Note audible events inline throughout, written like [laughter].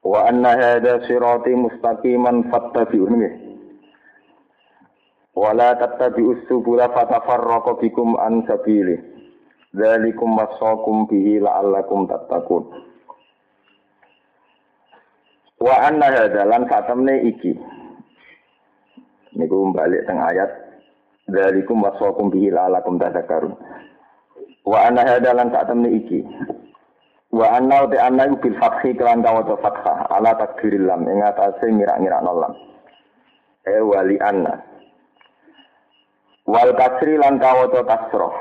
Wa anna hadha sirati mustaqiman fattabi'uhu nggih. Wa la tattabi'us subula fatafarraqa bikum an sabili. Dzalikum wasaqum bihi la'allakum tattaqun. Wa anna hadha lan satemne iki. Niku balik teng ayat Dzalikum wasaqum bihi la'allakum tattaqun. Wa anna hadha lan satemne iki. Wa anna te anna iku bil fathi kelan kawaca fathah ala takdiril lam ing atase ngira-ngira lam. E wali anna. Wal kasri lan kawaca kasroh.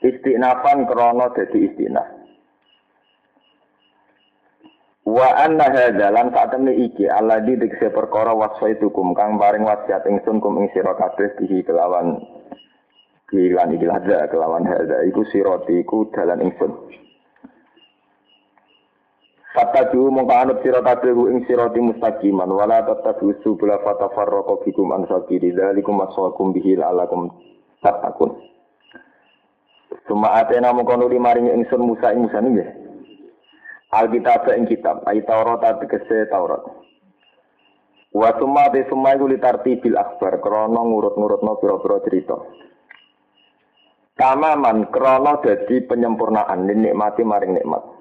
Istinafan krana dadi istinaf. Wa anna hadza lan sak temne iki alladzi dikse perkara wasfaitukum kang paring wasiat ingsun kum ing sira kabeh bihi kelawan Kilan iki kelawan hadza iku sirati iku dalan ingsun. Fattabi'u mongko anut sira kabeh ing sirati mustaqiman wala tattabi'u subula fatafarraqu bikum an sabili dzalikum aswakum bihi la'allakum tattaqun. Suma atena mongko nuli maring ingsun Musa ing Musa nggih. Alkitab ing kitab ayat Taurat tegese Taurat. Wa summa te summa iku litartibil akhbar krana ngurut-ngurutno pira-pira cerita. Tamaman krana dadi penyempurnaan nikmati maring nikmat.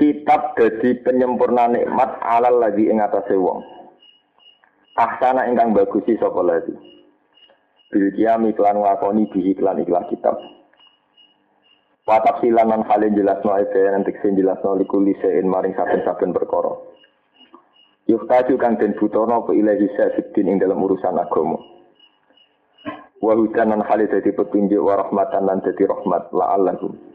Kitab dadi penyempurna nikmat alal lagi ing atase wong. Ahsana ingkang bagusi sapa lagi. Bil kiami klan ngakoni bihi klan ikhlas kitab. Watak silanan halin jelasno ebe nanti sen jelasno likuli sein maring saben-saben perkara. Yuhtaju kang den butono ke ilahi sa'fiddin ing dalam urusan agama. Wa hudanan halid dadi petunjuk wa rahmatan lan dadi rahmat la'allahum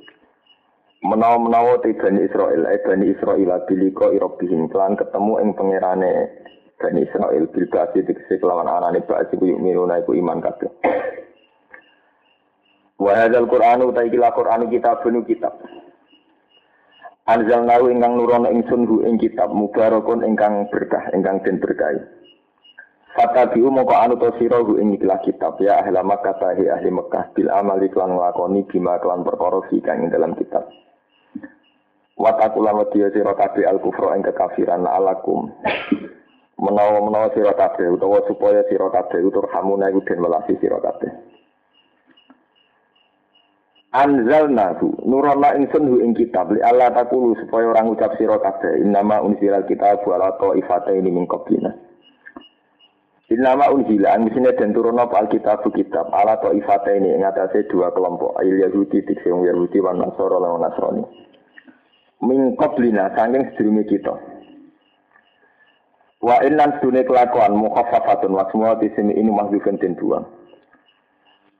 menawa-menawa te Bani Israel, eh Bani Israel biliko irobihim, kelan ketemu ing pangerane Bani Israel, bil ba'asi dikisi kelawan anane ba'asi ku yu'minuna iku iman kabeh. Wa Qur'an utai kila Qur'an kitabun kitab. Anzalnahu ingkang nurono ingsun hu ing kitab mubarakun ingkang berkah ingkang den berkahi. Fatabi'u moko anu to sira hu ing ikhlas kitab ya ahli Makkah ahli Mekah bil amali klan nglakoni bima klan perkara kang ing dalam kitab. Watakulan wedi sira kabeh al kufra ing kekafiran alakum. Menawa-menawa sira kabeh utawa supaya sira kabeh utur hamuna iku den welasi sira kabeh. Anzalnahu nurana ingsun hu ing kitab li Allah takulu supaya orang ucap sira kabeh innama unzilal kitab ala ini min qablina. Innama unzila angisine den turun apa alkitab kitab ala ini ing atase dua kelompok ayil Yahudi tikse Yahudi wan Nasara lan Nasrani min qablina saking sedurunge kita. Wa innan sedune kelakuan mukhaffafatun wa semua di sini ini mahdzufun den buang.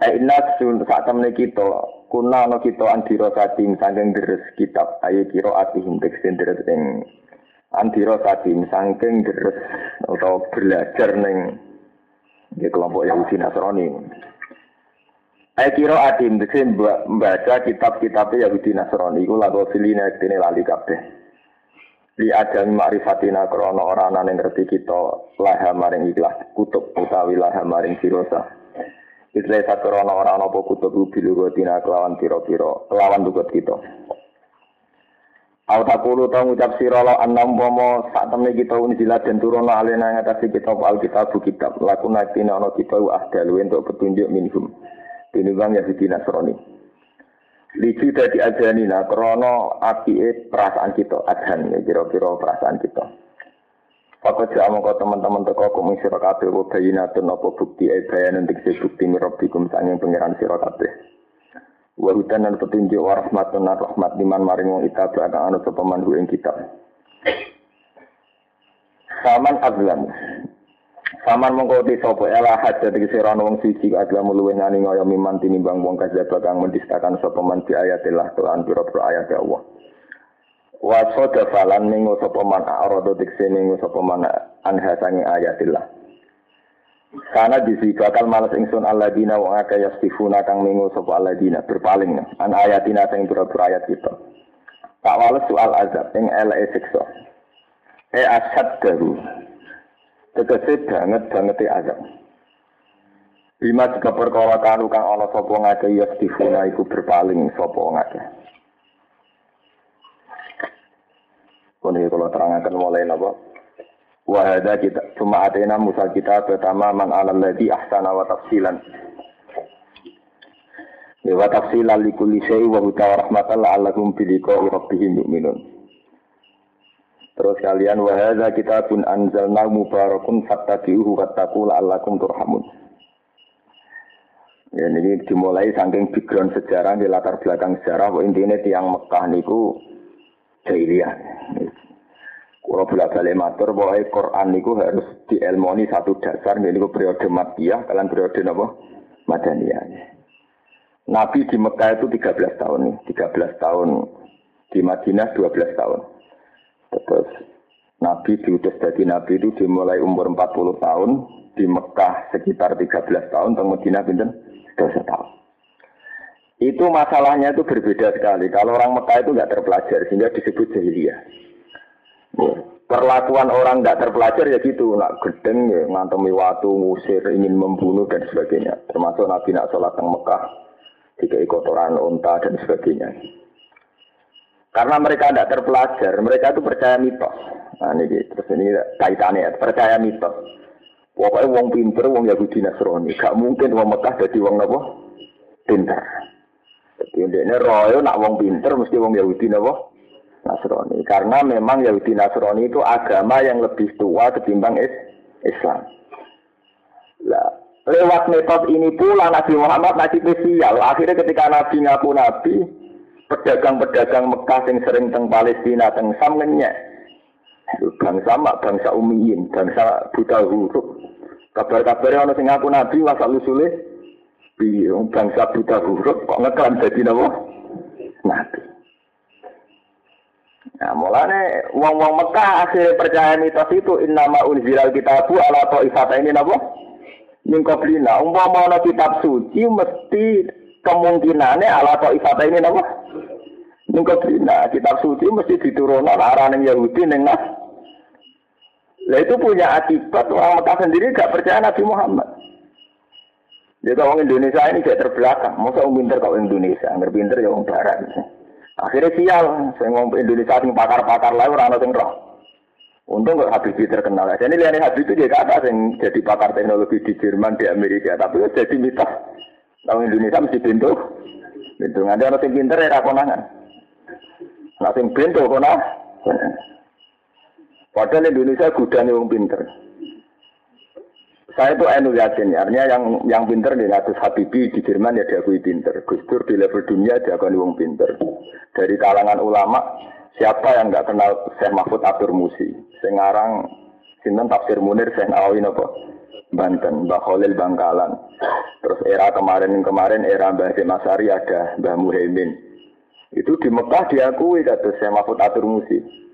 Eh inna sak temne kita kuna ana kita andira sating saking deres kitab ayo kira atihim teksen deres ing andira sating saking deres atau belajar ning di kelompok Yahudi Nasrani. Saya kira adim desi membaca kitab-kitab Yahudi Nasrani iku lagu filina dene lali kabeh. Li adami ma'rifatina krana ora ana ning ngerti kita laha maring ikhlas kutub utawi laha maring sirosa. Isle sakrana ora ana apa kutub bilu tina kelawan pira-pira kelawan tugut kita. Aw takulu ta ngucap sira la annam pomo sak temne kita unjilat den turun alena ngatasi kita alkitab kitab lakuna tina ana kita ahdalu untuk petunjuk minhum tinimbang Yahudi Nasrani. Liji dadi ajanina krono api perasaan kita, adhan ya kira-kira perasaan kita. Apa jauh mongko teman-teman teko kumi sira kabeh wa apa bukti e bayan untuk si bukti mirabbikum sanging pangeran sira kabeh. Wa hudan dan petunjuk wa rahmatun rahmat liman maring wong itabu akan anu sapa ing kita. Saman azlam. Saman mongko te sapa ela hajat iki sira wong suci agama luwe ngani ngoyo miman tinimbang wong kajaba kang mendistakan sapa man di ayatillah Tuhan pira-pira ayat Allah. Wa falan mingu sapa man arada dikse mingu sapa man anha sangi ayatillah. Karena disi bakal males ingsun alladzina wa akeh yastifuna kang mingu sapa alladzina berpaling an ayatina sing pira-pira ayat kita. Tak wales soal azab ing eleke siksa. E asad daru. Tegese banget banget azab. Bima jika perkara kanu kang ana sapa ngake yastifuna iku berpaling sapa ngake. Kono kalau terangkan mulai napa? Wahada kita cuma atena musa kita pertama man alal ladzi ahsana wa tafsilan. Ya, wa tafsilan li kulli syai wa huwa rahmatan la'allahum bi liqa'i rabbihim yu'minun. Terus kalian wahada kita pun anzalna mubarakun fattabi'uhu wattaqu la'allakum turhamun. Ya ini dimulai saking background sejarah di latar belakang sejarah intinya tiang Mekah niku jahiliyah. Kalau bolak balik matur bahwa Quran niku harus dielmoni satu dasar niku periode Makkiyah kalian periode apa? Madaniyah. Nabi di Mekah itu 13 tahun nih, 13 tahun di Madinah 12 tahun. Terus Nabi diutus dari Nabi itu dimulai umur 40 tahun, di Mekah sekitar 13 tahun, di Madinah pinten dosa tahu. Itu masalahnya itu berbeda sekali. Kalau orang Mekah itu nggak terpelajar sehingga disebut jahiliyah. Perlakuan orang nggak terpelajar ya gitu, nak gedeng ya, ngantemi waktu, ngusir, ingin membunuh dan sebagainya. Termasuk Nabi nak sholat di Mekah, tiga kotoran unta dan sebagainya. Karena mereka tidak terpelajar, mereka itu percaya mitos. Nah ini terus ini kaitannya ya, percaya mitos. Pokoknya wong pinter, wong Yahudi Nasrani. Gak mungkin wong Mekah jadi wong apa? Pinter. Jadi ini royo nak wong pinter mesti wong Yahudi apa? Nasrani. Karena memang Yahudi Nasrani itu agama yang lebih tua ketimbang is Islam. Lah, lewat metode ini pula Nabi Muhammad masih spesial. Akhirnya ketika Nabi ngaku Nabi, pedagang-pedagang Mekah yang sering teng Palestina, teng Sam Bangsa mak, bangsa umiin, bangsa buta huruf. Kabar-kabarnya orang ngaku nabi wasal usule piye bangsa buta huruf kok ngeklan dadi napa? Nabi. Nah, mulane wong-wong Mekah akhirnya percaya mitos itu innama unzilal kitabu ala ta'ifata ini napa? Min qablina. Umpama ana kitab suci mesti kemungkinannya ala ta'ifata ini napa? Min qablina. Kitab suci mesti diturunkan arah Yahudi ning Nah itu punya akibat orang Mekah sendiri gak percaya Nabi Muhammad. Jadi orang Indonesia ini gak terbelakang. Masa orang pinter kalau Indonesia, nggak pinter ya orang Barat. Akhirnya sial, saya ngomong Indonesia sing pakar-pakar lain orang sing roh. Untung kok Habibie terkenal. Jadi lihat Habibie dia kata yang jadi pakar teknologi di Jerman, di Amerika. Tapi itu jadi mitos. Orang Indonesia mesti pintu. Pintu. Nanti orang sing pinter ya konangan. Nah sing pintu konang. Padahal Indonesia gudang yang pinter. Saya itu enu yakin, artinya yang yang pinter di atas Habibi di Jerman ya diakui pinter. Gus Dur di level dunia diakui wong pinter. Dari kalangan ulama, siapa yang nggak kenal Syekh Mahfud Abdur Musi? Sekarang sinten tafsir Munir Syekh Nawawi nopo? Banten, Mbah Khalil Bangkalan. Terus era kemarin-kemarin era Mbah Masari ada Mbah Muhaimin. Itu di Mekah diakui kata Syekh Mahfud Abdur Musi.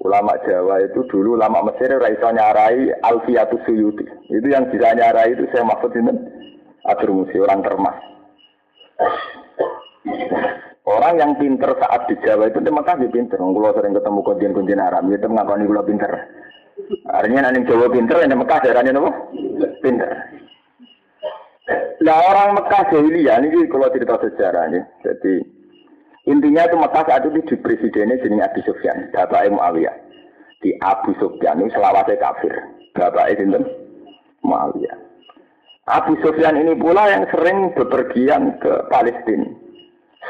Ulama Jawa itu dulu ulama Mesir raiso nyarai Alfiatus Suyuti. Itu yang bisa nyarai itu saya maksud ini atur musi orang termas. Orang yang pinter saat di Jawa itu terima kasih pinter. Kalau sering ketemu kunjin-kunjin Arab, itu mengakoni gula pinter. Artinya nanti Jawa pinter, yang Mekah daerahnya apa? Pinter. Nah orang Mekah jahiliyah ini kalau cerita sejarahnya. Jadi Intinya itu Mekah saat itu di presidennya jenis Abu Sufyan, Bapak Muawiyah. Di Abu Sufyan itu selawatnya kafir. Bapak itu Muawiyah. Abu Sufyan ini pula yang sering bepergian ke Palestina.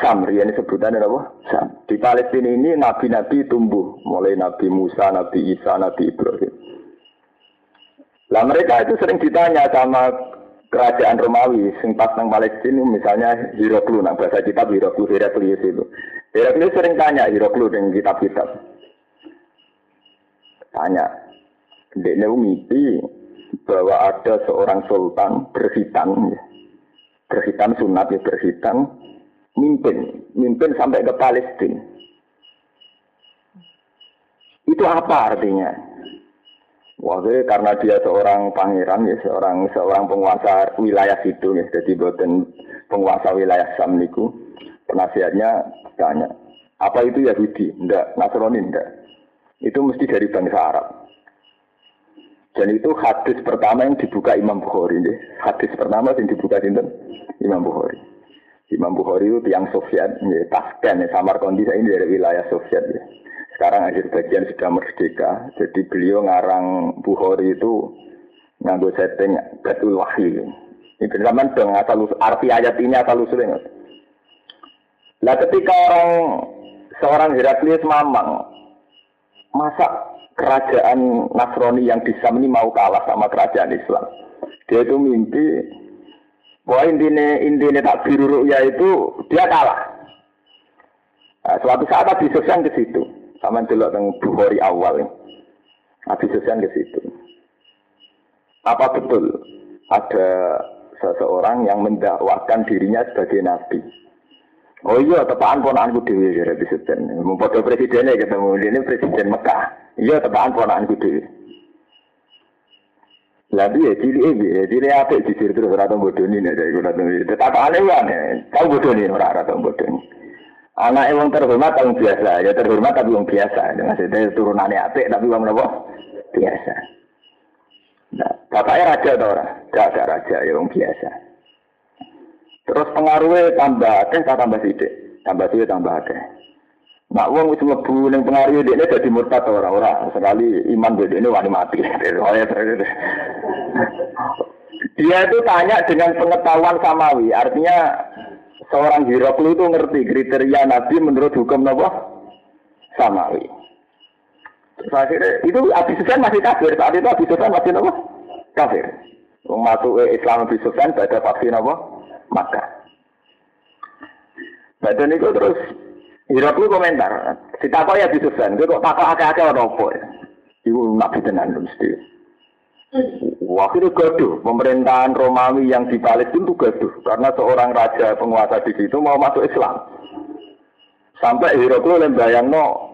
Samri ini sebutannya apa? Sam. Di Palestina ini nabi-nabi tumbuh, mulai Nabi Musa, Nabi Isa, Nabi Ibrahim. Lah mereka itu sering ditanya sama kerajaan Romawi sing pas nang Palestina misalnya Hiroklu nah bahasa kitab Hiroklu Heraklius itu Heraklius sering tanya Hiroklu dengan kitab-kitab tanya dia mimpi bahwa ada seorang sultan berhitam ya. berhitam sunat ya berhitam mimpin mimpin sampai ke Palestina Itu apa artinya? Waktu karena dia seorang pangeran ya seorang seorang penguasa wilayah situ ya jadi buatan penguasa wilayah Sam niku penasihatnya tanya apa itu Yahudi? Enggak, Nasrani enggak. Itu mesti dari bangsa Arab. Dan itu hadis pertama yang dibuka Imam Bukhari. Ya. Hadis pertama yang dibuka Sinten? Imam Bukhari. Imam Bukhari itu tiang Soviet, ya, Tasken, ya, Samarkandi ini dari wilayah Soviet. Ya. Sekarang akhir bagian sudah merdeka, jadi beliau ngarang Bukhari itu nganggo setting Batul Wahyi. Ini zaman dong asal arti ayat ini asal usulnya. Nah ketika orang seorang Heraklius mamang, masa kerajaan Nasrani yang di Sam ini mau kalah sama kerajaan Islam? Dia itu mimpi bahwa intinya intinya tak biru ya itu dia kalah. Nah, suatu saat Nabi Sufyan ke situ. Sama dulu tentang Bukhari awal. Nabi Sufyan ke situ. Apa betul ada seseorang yang mendakwakan dirinya sebagai nabi? Oh iya, tepaan ponakanku dewi ya Nabi Sufyan. Memfoto presidennya ketemu ini presiden Mekah. Iya, tepaan ponakanku dewi. Lalu ya cili ini, ya cili apa jujur terus orang bodoh ini, ya jadi orang bodoh ini. Tetap aneh ya, tahu bodoh ini orang bodoh ini. Anak yang terhormat yang biasa, ya terhormat tapi yang biasa. Maksudnya turunannya apik tapi yang apa? Biasa. Nah, bapaknya raja atau orang? Gak, raja, ya yang biasa. Terus pengaruhnya tambah akeh, tambah sidik. Tambah sidik, tambah akeh. Nak wong wis mlebu ning pengaruh dekne dadi murtad ora ora sekali iman dekne wani mati. [laughs] Dia itu tanya dengan pengetahuan samawi, artinya seorang Hiroklu itu ngerti kriteria Nabi menurut hukum Nabi Samawi. Terus akhirnya, itu Abi Sufyan masih kafir. Saat itu Abi Sufyan masih apa? Kafir. Masuk Islam Abi Sufyan pada vaksin apa? Maka. Badan itu terus Hiroklu komentar. Ya Abi Sufyan, dia kok takut akeh-akeh apa ya? Itu Nabi tenan mesti. Waktu itu gaduh, pemerintahan Romawi yang di Palestina itu gaduh karena seorang raja penguasa di situ mau masuk Islam. Sampai Hiroklo bayang no,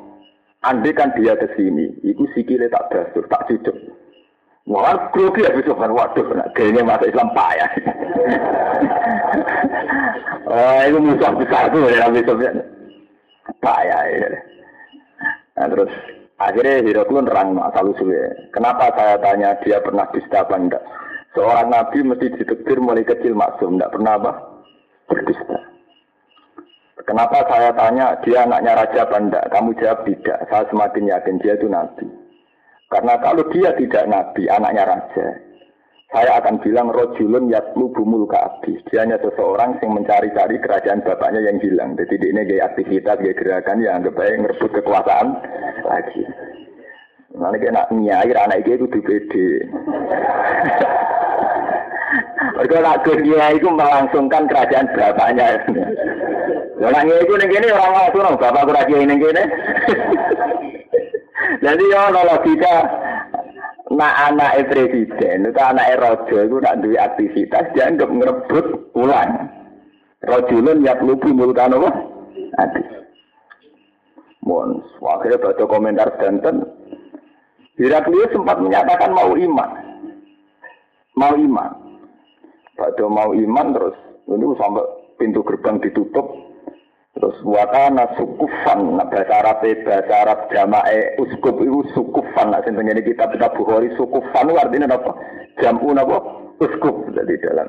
andai kan dia ke sini, itu sikile tak dasur, tak cucuk. Wah, grogi ya bisa kan waduh, nah, kayaknya masuk Islam payah. oh, itu musuh besar tuh ya Nabi Sofyan. Payah ya. Nah, terus Akhirnya Hiroklu nerang asal usulnya. Kenapa saya tanya dia pernah dusta apa enggak? Seorang nabi mesti ditektir mulai kecil maksum, enggak pernah apa? Berdusta. Kenapa saya tanya dia anaknya raja apa enggak? Kamu jawab tidak. Saya semakin yakin dia itu nabi. Karena kalau dia tidak nabi, anaknya raja, saya akan bilang rojulun yatlu bumul kaabi. Dia hanya seseorang yang mencari-cari kerajaan bapaknya yang hilang. Jadi ini gaya aktivitas, gaya gerakan yang anggap baik ngerebut kekuasaan lagi. Nanti kena nyai anak itu di PD. Mereka nak dunia itu melangsungkan kerajaan bapaknya. [laughs] Orang itu ini orang langsung, bapak kerajaan ini. [laughs] Jadi ya logika nak anak presiden itu anak rojo itu nak duwe aktivitas dianggap ngerebut ulang. Rojulun yak lubu mulkan apa? Adi. Mohon, akhirnya baca komentar danten. Heraklius sempat menyatakan mau iman. Mau iman. Baca mau iman terus, ini sampai pintu gerbang ditutup, Terus wakana sukufan, nah bahasa Arab bahasa Arab jamae uskup itu sukufan, nah ini kita kita bukhori sukufan artinya apa? Jamu apa? Uskup jadi dalam.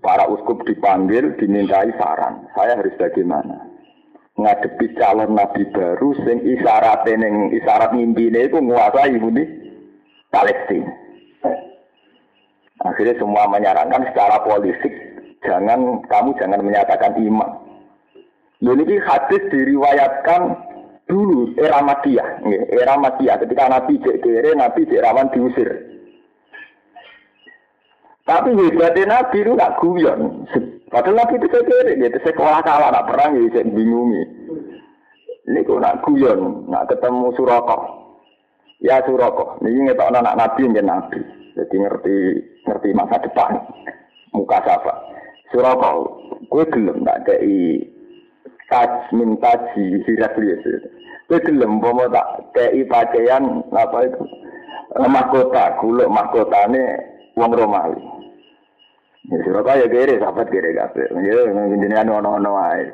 Para uskup dipanggil, dimintai saran. Saya harus bagaimana? Ngadepi calon nabi baru, sing isyarat neng isyarat mimpi itu menguasai ini Palestina. Akhirnya semua menyarankan secara politik, jangan kamu jangan menyatakan iman ini hadis diriwayatkan dulu era Madiyah, era Madiyah ketika Nabi cek kere, Nabi cek rawan diusir. Tapi hebatnya Nabi itu gak guyon. Padahal Nabi itu dia sekolah kalah, nak perang, saya bingungi. Ini kok nak guyon, nak ketemu Suroko. Ya Suroko, ini ngetok anak Nabi yang Nabi. Jadi ngerti ngerti masa depan. Muka siapa? Suroko, gue gelem nak kei taj min taji Heraklius. Kowe gelem umpama tak kei pakaian apa itu mahkota, kuluk mahkotane wong Romawi. Ya Surabaya kere sahabat kere kabeh. Ya jenengan ono-ono wae.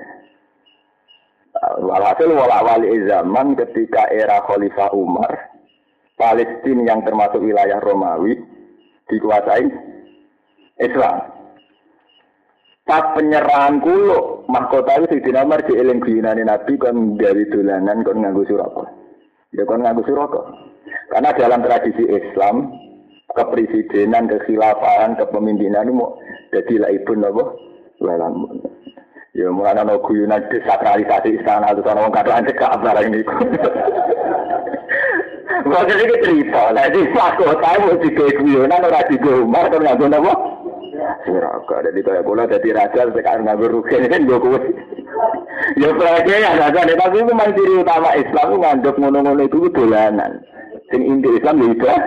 Walhasil wala wali zaman ketika era Khalifah Umar, Palestina yang termasuk wilayah Romawi dikuasai Islam. Pas penyerahan kulo, mahkota itu di nomor di eling guyunane Nabi kon dari dolanan kon nganggo suraka. Ya kon nganggo suraka. Karena dalam tradisi Islam, kepresidenan, kekhilafahan, kepemimpinan itu mau jadi lah ibu nabo lalam. Ya mulai ana guyunan desakralisasi istana itu kan wong kadang cekak barang niku. [laughs] Maksudnya ini cerita, nah di mahkota mau digawe guyonan ora digawe Umar kon nganggo napa? Suraka. Jadi kayak kula jadi raja sekarang nggak ini kan gue kuwe. Ya pelajaran ya raja deh. Tapi memang ciri utama Islam itu ngandep ngono-ngono itu dolanan. Sing inti Islam ya ibadah,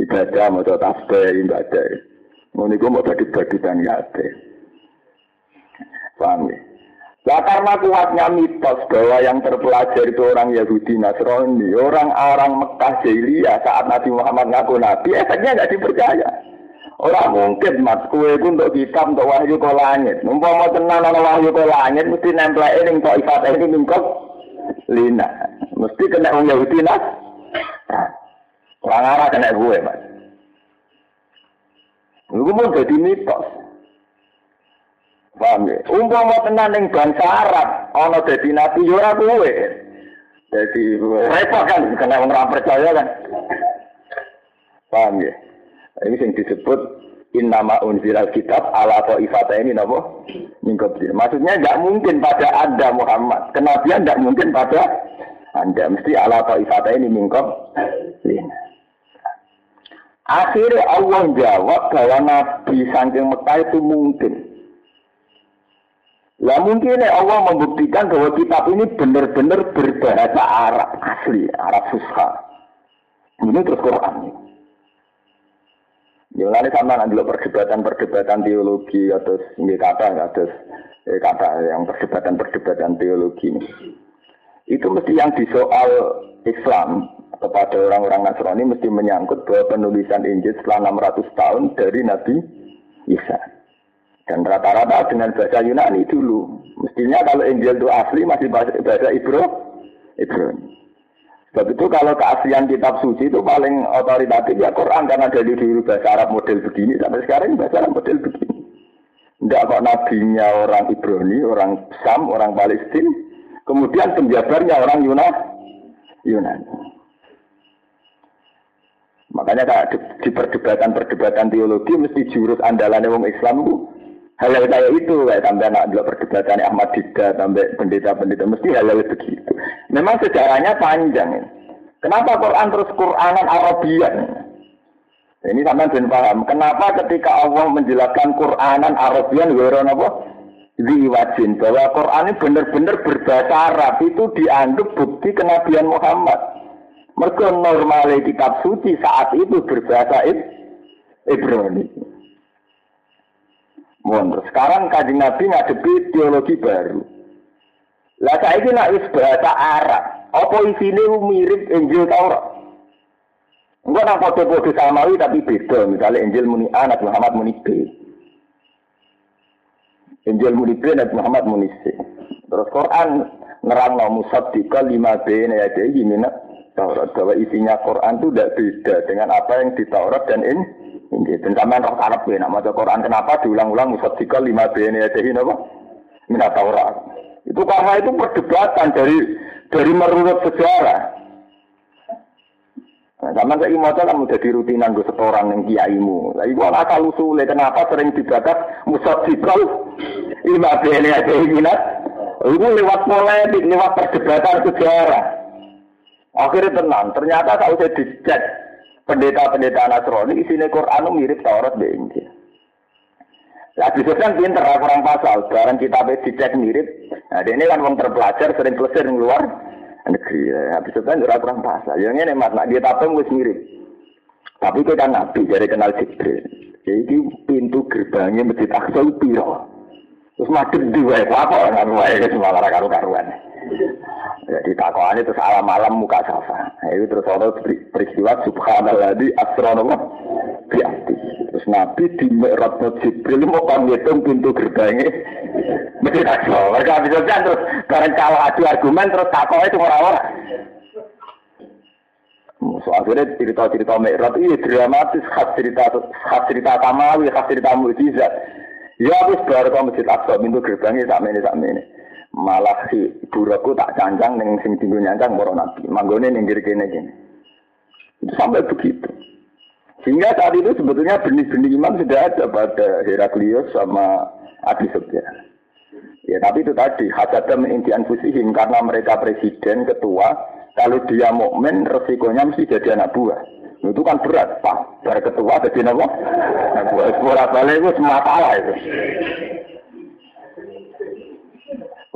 ibadah mau tasbih ibadah. Ngono itu mau badi-badi dan yate. Paham ya? Nah karena kuatnya mitos bahwa yang terpelajar itu orang Yahudi Nasrani, orang-orang Mekah Jahiliyah saat Nabi Muhammad ngaku Nabi, efeknya nggak dipercaya. Orang mungkin mas kue itu untuk kitab untuk wahyu ke langit. Umpama tenan ana wahyu ke langit mesti nempel ning kok ifat ini mingkop lina. Mesti kena wong Yahudi nas. Orang arah kena gue mas. Itu pun jadi mitos. Paham ya? Umpama tenan ning bangsa Arab, ana dadi nabi yo ora kowe. Jadi repot kan kena wong ora percaya kan. Paham ya? Ini yang disebut innama unzilal kitab ala ta'ifata ini napa? Mingkobdir. Maksudnya tidak mungkin pada Anda Muhammad. Kenabian tidak mungkin pada Anda. Mesti ala ta'ifata ini mingkobdir. Akhirnya Allah jawab bahwa Nabi Sangking Mekah itu mungkin. Lah mungkin Allah membuktikan bahwa kitab ini benar-benar berbahasa Arab asli, Arab Fusha. Ini terus Quran. Ya lalu sama nanti perdebatan-perdebatan teologi atau ini kata atau eh, kata yang perdebatan-perdebatan teologi ini. Itu mesti yang disoal Islam kepada orang-orang Nasrani mesti menyangkut bahwa penulisan Injil setelah 600 tahun dari Nabi Isa. Dan rata-rata dengan bahasa Yunani dulu. Mestinya kalau Injil itu asli masih bahasa, bahasa Ibro, Ibrani. Sebab itu kalau keaslian kitab suci itu paling otoritatif ya Quran karena dari dulu bahasa Arab model begini sampai sekarang bahasa Arab model begini. Tidak kok nabinya orang Ibrani, orang Sam, orang Palestina, kemudian penjabarnya orang Yunani. Yunani. Makanya di perdebatan-perdebatan teologi mesti jurus andalannya orang Islam itu hal-hal kayak itu kayak sampai anak dua perdebatan Ahmad Dida sampai pendeta-pendeta mesti hal-hal begitu. Memang sejarahnya panjang. Ya. Kenapa Quran terus Quranan Arabian? Ini sampai ben paham. Kenapa ketika Allah menjelaskan Quranan Arabian weron apa? Diwajin bahwa Quran ini benar-benar berbahasa Arab itu dianggap bukti kenabian Muhammad. Mereka normalnya kitab suci saat itu berbahasa Ibrani. Mohon sekarang kajian Nabi ngadepi teologi baru. Lah saya ini nak bahasa Arab. Apa isinya mirip Injil Taurat? Enggak nak foto-foto samawi tapi beda. Misalnya Injil muni A, Nabi Muhammad muni B. Injil muni B, Nabi Muhammad muni C. Terus Quran nerang no musaddiqa lima B ini ada gimana Taurat. Bahwa isinya Quran itu tidak beda dengan apa yang di Taurat dan ini ini dan sampean roh karep nama Quran kenapa diulang-ulang musaddiqal lima bni ajahin apa? Minat Taurat. Itu karena itu perdebatan dari dari merurut sejarah. Nah, sama saya mau kan jadi rutinan gue setoran yang kiaimu. Lah iku asal usule kenapa sering dibakat musaddiqal lima bni ajahin minat. Itu lewat polemik, lewat perdebatan sejarah. Akhirnya tenang, ternyata kalau saya dicek pendeta-pendeta Nasrani isinya Quran mirip Taurat dan Injil. Nah, bisa kan pinter, kurang pasal. Sekarang kita dicek mirip. Nah, ini kan orang terpelajar, sering pelesir di luar negeri. Ya, kan kurang pasal. Yang ini mas, dia tapem wis mirip. Tapi kita nabi, jadi kenal Jibril. Jadi pintu gerbangnya Masjid Aqsa piro. Terus madep dua, apa nggak wae itu malah karu-karuan. Jadi takwaannya itu salah malam muka safa. Nah, itu terus ada peristiwa subhanallah di astronom biati. Terus Nabi di Mi'raj Jibril mau kan ngitung pintu gerbangnya. Mesti takwa. Mereka bisa terus bareng kalah adu argumen terus takwa itu orang-orang. So, akhirnya cerita-cerita Mi'raj iya dramatis khas cerita khas cerita Tamawi, khas cerita mujizat. Ya habis baru kau masjid Aqsa pintu gerbangnya tak ini tak ini. Malah si buraku tak cancang neng sing tinggu nyancang moro nabi. Manggone ning kene gini. Itu sampai begitu. Sehingga saat itu sebetulnya benih-benih iman sudah ada pada Heraklius sama Abi Sufyan. Ya tapi itu tadi hasada intian fusihim karena mereka presiden ketua kalau dia mukmin resikonya mesti jadi anak buah. Itu kan berat, Pak. Dari ketua jadi buat bolak balik itu masalah itu.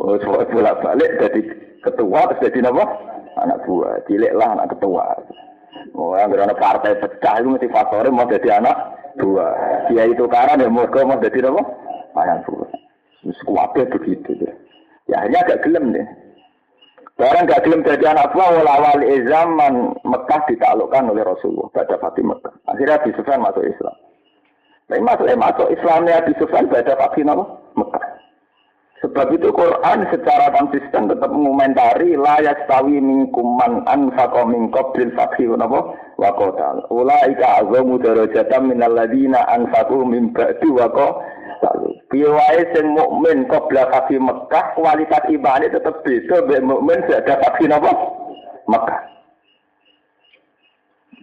Oh, buat bolak balik jadi ketua terus jadi apa? Anak buah. Cilik lah anak ketua. Oh, yang partai pecah itu mesti faktornya mau jadi anak buah. Dia itu karena ya mau mau jadi apa? Anak buah. Sekuatnya begitu. Ya akhirnya agak gelem deh. Barang gak gelem jadi anak buah awal zaman Mekah ditaklukkan oleh Rasulullah pada Fatih Mekah. Akhirnya Abi Sufyan masuk Islam. Tapi maksudnya masuk Islamnya Abi Sufyan pada Fatih Mekah. Sebab itu Quran secara konsisten tetap mengomentari layak tawi mingkuman anfaqa min qablil fathi napa wa qatal. Ulaika azamu darajatan minal ladina anfaqu min ba'di wa Lalu, biwae sing mukmin qabla kaki Mekah kualitas ibadah tetap beda mbek mukmin ada kaki napa? Mekah.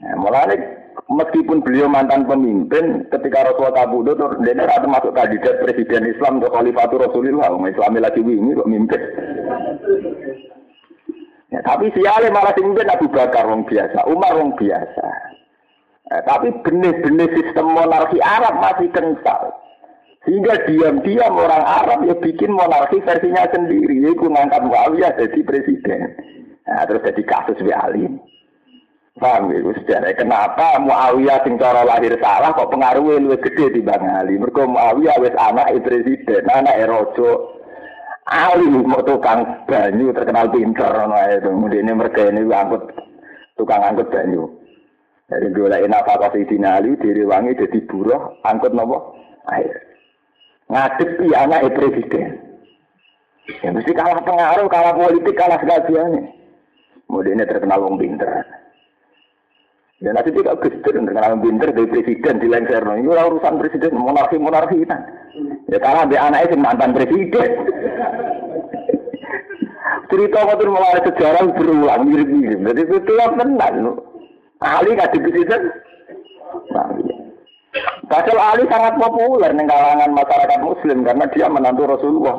Nah, mulai meskipun beliau mantan pemimpin ketika Rasulullah kabudut dia rata masuk kandidat presiden Islam untuk khalifatul Rasulullah Islam lagi wingi kok mimpin. Ya, tapi siale malah mimpin Abu Bakar wong biasa. Umar wong biasa. Eh, tapi benih-benih sistem monarki Arab masih kental sehingga diam-diam orang Arab ya bikin monarki versinya sendiri. Yaitu Muawiyah jadi presiden. Nah, terus jadi kasus Bi Ali. Paham ya? Sejarah kenapa Muawiyah sing cara lahir salah kok pengaruhnya lebih gede di Bang Ali. Mereka Muawiyah wis anak presiden, anak erojo. Ali mau tukang banyu terkenal pinter no itu. Kemudian mereka ini angkut tukang angkut banyu. Jadi gue lagi nafas di Ali diriwangi jadi buruh angkut nopo air ngadepi anak presiden. Ya mesti kalah pengaruh, kalah politik, kalah segala-galanya. Kemudian terkenal wong pinter. Ya nanti juga gestur terkenal wong pinter dari presiden di lengser. Ini urusan presiden, monarki monarki kita. Ya karena dia anaknya mantan presiden. [laughs] Cerita waktu mulai sejarah berulang mirip-mirip. Jadi itu yang tenang. Ahli di presiden. Nah, Padahal Ali sangat populer di kalangan masyarakat Muslim karena dia menantu Rasulullah.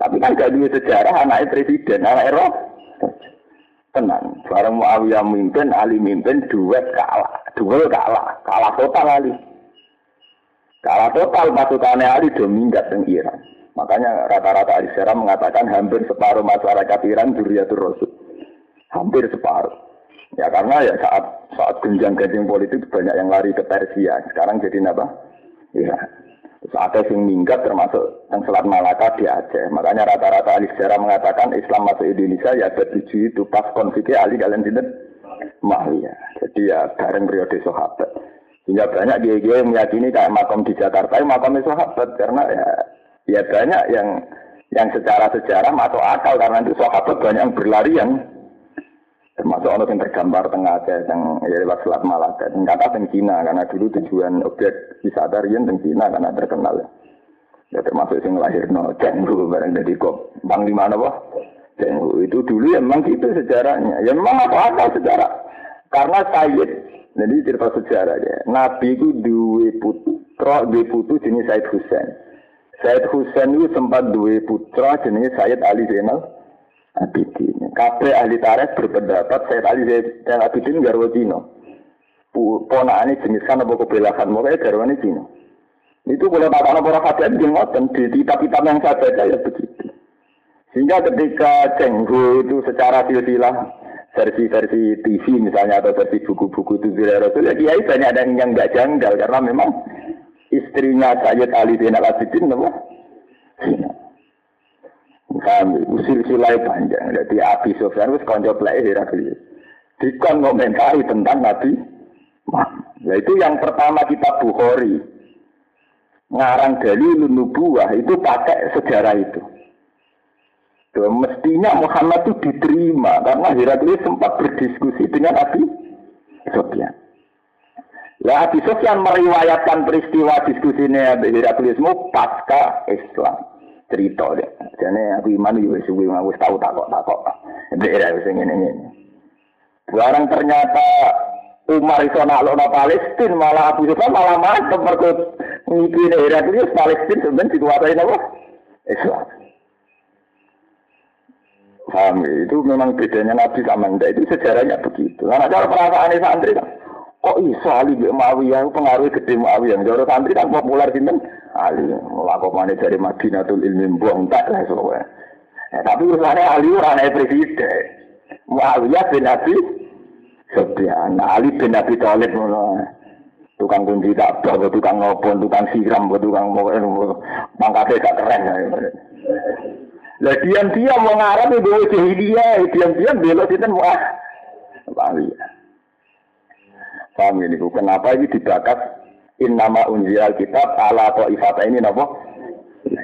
Tapi kan gak dua sejarah anaknya presiden, anak Eropa. Tenang, bareng Muawiyah mimpin, Ali mimpin, duet kalah, duel kalah, kalah total Ali. Kalah total pasukannya Ali dominat di Iran. Makanya rata-rata Ali mengatakan hampir separuh masyarakat Iran duriatur Rasul. Hampir separuh. Ya karena ya saat saat genjang-genjing politik banyak yang lari ke Persia. Sekarang jadi apa? Ya. Terus ada yang minggat termasuk yang Selat Malaka di Aceh. Makanya rata-rata ahli sejarah mengatakan Islam masuk Indonesia ya ada tujuh itu pas konfliknya ahli kalian tidak ya. Jadi ya bareng periode sahabat. Sehingga banyak dia yang meyakini kayak makom di Jakarta, makom sahabat karena ya ya banyak yang yang secara sejarah masuk akal karena itu sahabat banyak yang berlarian termasuk orang yang tergambar tengah Aceh yang ya lewat Selat Malaka. Dan kata teng Cina karena dulu tujuan objek wisata rian teng Cina karena terkenal. Ya, termasuk yang lahir no Cenggu bareng dari kok. Bang di mana wah Cenggu itu dulu ya memang gitu sejarahnya. Ya memang apa apa sejarah? Karena Sayyid jadi cerita sejarah ya Nabi itu dua putra dua putu jenis Said Husain Said Husain itu sempat dua putra jenis Sayyid Ali Zainal Abidin. Kabeh ahli tarikh berpendapat Sayyid Ali Zainal Abidin garwa Cina. Ponakane jenis kan apa kebelakan, makanya garwane Cina. Itu boleh tak para hadiah di ngoten di kitab-kitab yang saya baca ya begitu. Sehingga ketika Cenggu itu secara silsilah versi-versi TV misalnya atau versi buku-buku itu Rasul ya kiai banyak ada yang nggak janggal karena memang istrinya Sayyid Ali bin Al Abidin Kami usil silai panjang. Jadi Abi Sofyan wis konco plek Heraklius. Dikon komentari tentang Nabi Nah itu yang pertama kita Bukhari. Ngarang dalil nubuah itu pakai sejarah itu. Tuh, mestinya Muhammad itu diterima karena Heraklius sempat berdiskusi dengan Abi Sofyan. Lah Abi Sofyan meriwayatkan peristiwa diskusinya Heraklius pasca Islam cerita deh. Jadi aku iman juga suwi aku tahu takok takok. Daerah wis ngene ngene. Barang ternyata Umar iso naklokno Palestina malah Abu Sufyan malah mantep mergo ngikine Heraklius Palestina sebenarnya dikuasai apa? Islam. Paham ya? Itu memang bedanya Nabi sama Anda. Itu sejarahnya begitu. Karena cara perasaan santri kan, kok iso Ali Mbak Muawiyah pengaruh gede Muawiyah. Cara santri kan populer sinten Ali. Melakukan dari Madinatul Ilmi buang tak lah soalnya. Ya, tapi urusannya Ali orang presiden. Muawiyah bin Abi Sufyan. Ali bin Abi Thalib tukang kunci tak bawa tukang ngopon, tukang siram, tukang mau pangkatnya gak keren. Lah diam-diam mau ngarap itu jahiliyah, diam-diam belok itu wah. Paham ini, kenapa ini dibakas in nama unzil kitab ala atau ifata ini napa?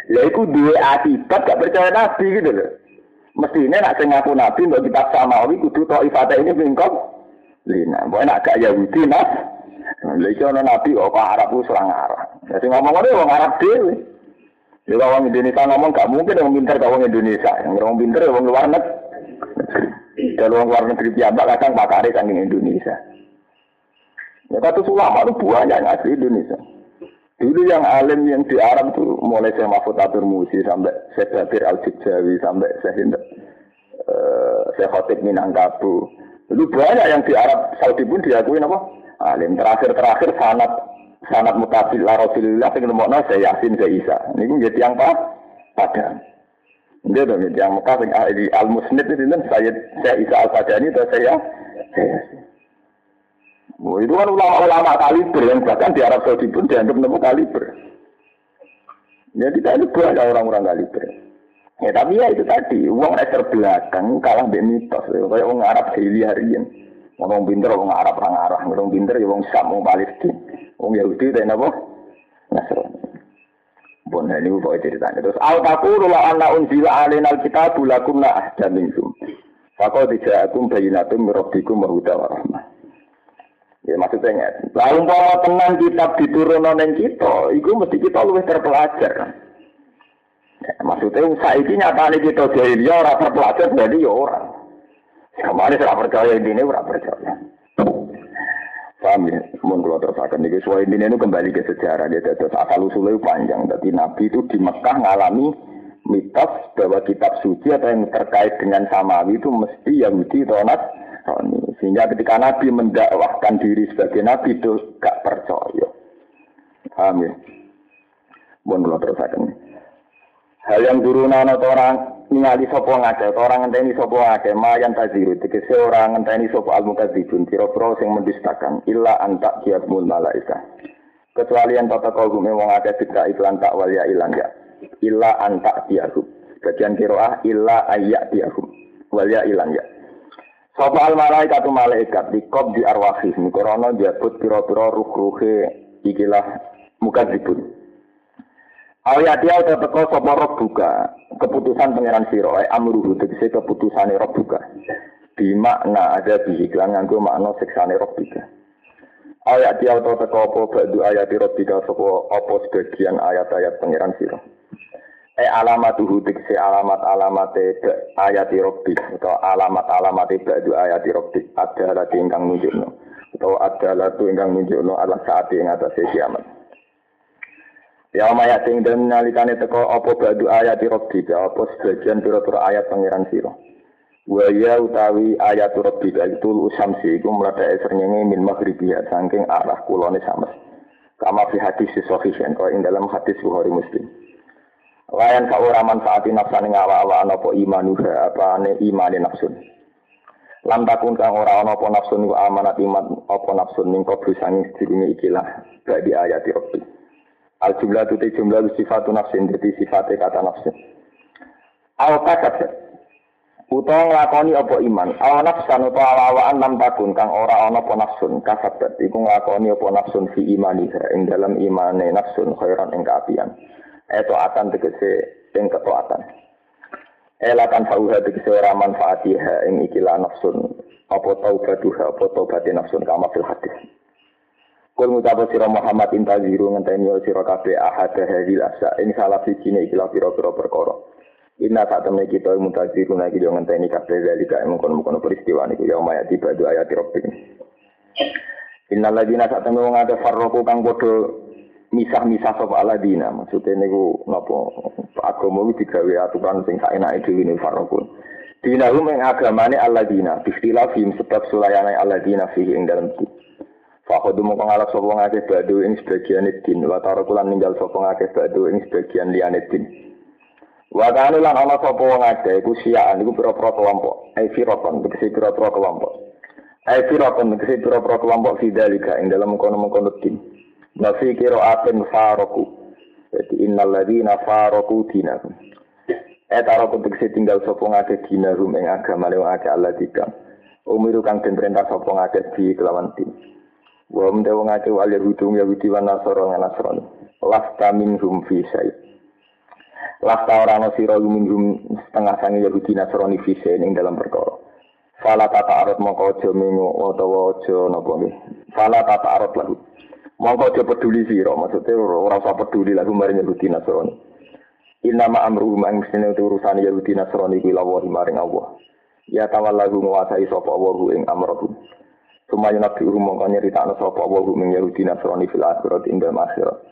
Ya itu dua akibat gak percaya nabi gitu loh. Mestinya nak sing ngaku nabi untuk kitab samawi kudu to ifata ini bingkong. Lina, boleh nak gak Yahudi nas. Lha iki ana nabi kok Arab ku serang Arab. Ya sing ngomong ngono wong Arab dhewe. Ya orang Indonesia ngomong gak mungkin orang pinter gak orang Indonesia. Yang orang pinter orang luar negeri. Kalau orang luar negeri piyambak kadang pakare kan Indonesia. Ya kata ulama itu banyak yang asli Indonesia. Dulu yang alim yang di Arab tuh mulai saya Mahfud Atur Musi sampai saya Badir Al Jawi sampai saya Hind, uh, saya Khotib Minangkabu. Dulu banyak yang di Arab Saudi pun diakui apa? Alim terakhir-terakhir sanat sanat mutabil la Rasulullah sing nemokno saya Yasin saya Isa. Ini menjadi yang apa? Padang. Dia dong yang Mekah sing al Musnid itu saya saya Isa Al Fadani atau saya saya. Oh, itu kan ulama-ulama kaliber yang bahkan di Arab Saudi pun dianggap nemu kaliber. Jadi kita ini banyak orang-orang kaliber. Ya tapi ya itu tadi, uang ekor belakang kalah di mitos. Ya. Kayak orang Arab hari harian. Orang pinter, orang Arab, orang Arab. Orang pinter, ya orang Sam, orang Palestina. Orang Yahudi, dan apa? Nasrani. Bon, ini bukan ceritanya. Terus, Al-Taqulu la anna unzila alina al-kitabu lakum na ahda minkum. Fakau dija'akum bayinatum mirabdikum wa huda wa rahmah. Ya maksudnya ya. Lalu umpama tenang kitab diturun neng kita, itu mesti kita lebih terpelajar. Ya, maksudnya saiki nyatane kita jahiliyah orang terpelajar jadi ya orang. Kemarin saya percaya ini ora percaya. Paham ya? Mohon kalau terusakan ini. Soal ini itu kembali ke sejarah. Dia terus asal usulnya panjang. Jadi Nabi itu di Mekah ngalami mitos bahwa kitab suci atau yang terkait dengan samawi itu mesti Yahudi atau sehingga ketika Nabi mendakwahkan diri sebagai Nabi itu gak percaya. Paham ya? Mohon terus akan. Hal yang turunan atau orang ningali sopo ngake, orang ngenteni sopo ngake, mayan taziru, tegese orang ngenteni sopo al mukadzibun, tiro-tiro sing mendustakan, illa antak kiatmul malaika. Kecuali yang tata kau gume wong akeh tidak iklan tak ya ilan ya. Illa antak tiahum. Bagian kiroah illa ayak tiahum. ya ilan ya. Sapa al malaikat tu malaikat di kop di arwahih mikrono jabut piro-piro ruh-ruhe ikilah mukadzibun. Ayat dia udah teko sapa roh buka keputusan pangeran siro ay amruhu tegese keputusane roh buka. Di makna ada di iklan nganggo makna siksane roh buka. Ayat dia udah teko apa badu ayat roh buka sapa apa sebagian ayat-ayat pangeran siro e alamat tuhu se alamat alamat ayat robbi atau alamat alamat ba'du ayat robbi adalah ingkang nunjukno. Atau adalah tu ingkang nunjukno adalah saat yang atas kiamat. Ya maya dan nalikane teko apa ba'du ayat robbi apa sebagian pira-pira ayat pangeran sira wa ya utawi ayat robbi itu usamsi iku mlathake srengenge min maghribiya saking arah kulone sames kama fi hadis sahih kau ing dalam hadis Bukhari Muslim Layan kau ora manfaati nafsane ngawa-awa ana apa imanuha apa ane imane nafsun. Lam takun kang ora ana apa nafsun wa amanat iman apa nafsun ning kobru sanging sedurunge ikilah badi ayat Rabbi. Al jumlah itu jumlah sifat nafsin jadi sifatnya kata nafsin. Al kasat utawa nglakoni apa iman. Al nafsan utawa awaan lam takun kang ora ana apa nafsun kasabat iku nglakoni apa nafsun fi imaniha ing dalam imane nafsun khairan ing kaapian. Eto akan tegese ing ketaatan. Elakan fauha tegese ora manfaatiha ing ikilah nafsun apa taubatuha apa taubati nafsun kama fil hadis. Kul mutapa sira Muhammad intaziru ngenteni sira kabeh ahad hadil asa ing salah siji ne ikilah pira-pira perkara. Inna tak temne kita mutaziru lagi yo ngenteni kabeh dalika mengkon-mengkon peristiwa niku ya maya tiba dua ayat rabbik. Innal ladina temne wong ate farroku kang padha misah-misah sapa aladina maksudnya niku napa agama iki digawe aturan sing saenake dhewe ne farroku. Dinahum ing agamane aladina, bistilafim sebab sulayane aladina fihi ing dalam Fakodu mau ngalap sopo ngake badu ing sebagian din, wa tarokulan ninggal sopo ngake badu ing sebagian liane din. Wa kanu lan ana sopo ngake iku siaan iku pira-pira kelompok, ai firaqan tegese pira-pira kelompok. Ai firaqan tegese pira-pira kelompok fidalika ing dalam kono-kono din. Nafi kira aten faroku. Jadi innal ladzina faroku dinahum. Eh taroku tegese tinggal sopo ngake dinahum ing agama lewa ngake Allah dikang. Umiru kang den perintah sopo ngake di kelawan din. Wa mte wong akeh wal Yahudi Yahudi wa Nasara lan Nasrani. Lasta minhum fi syai. Lasta ora ana sira minhum setengah sange Yahudi Nasrani fi syai ing dalam perkara. Fala tata arut mongko aja mengo utawa aja napa nggih. Fala tata arut lahu. Mongko aja peduli sira, maksudnya ora usah peduli lagu maring Yahudi Nasrani. Inna ma amru mang mestine urusan Yahudi Nasrani kuwi lawa maring Allah. Ya tawallahu nguasai sapa Allah ing amrahum. Sumaya nabi urum mongko nyeritakno sapa wa hu min Yahudi Nasrani fil akhirat ing dalam akhirat.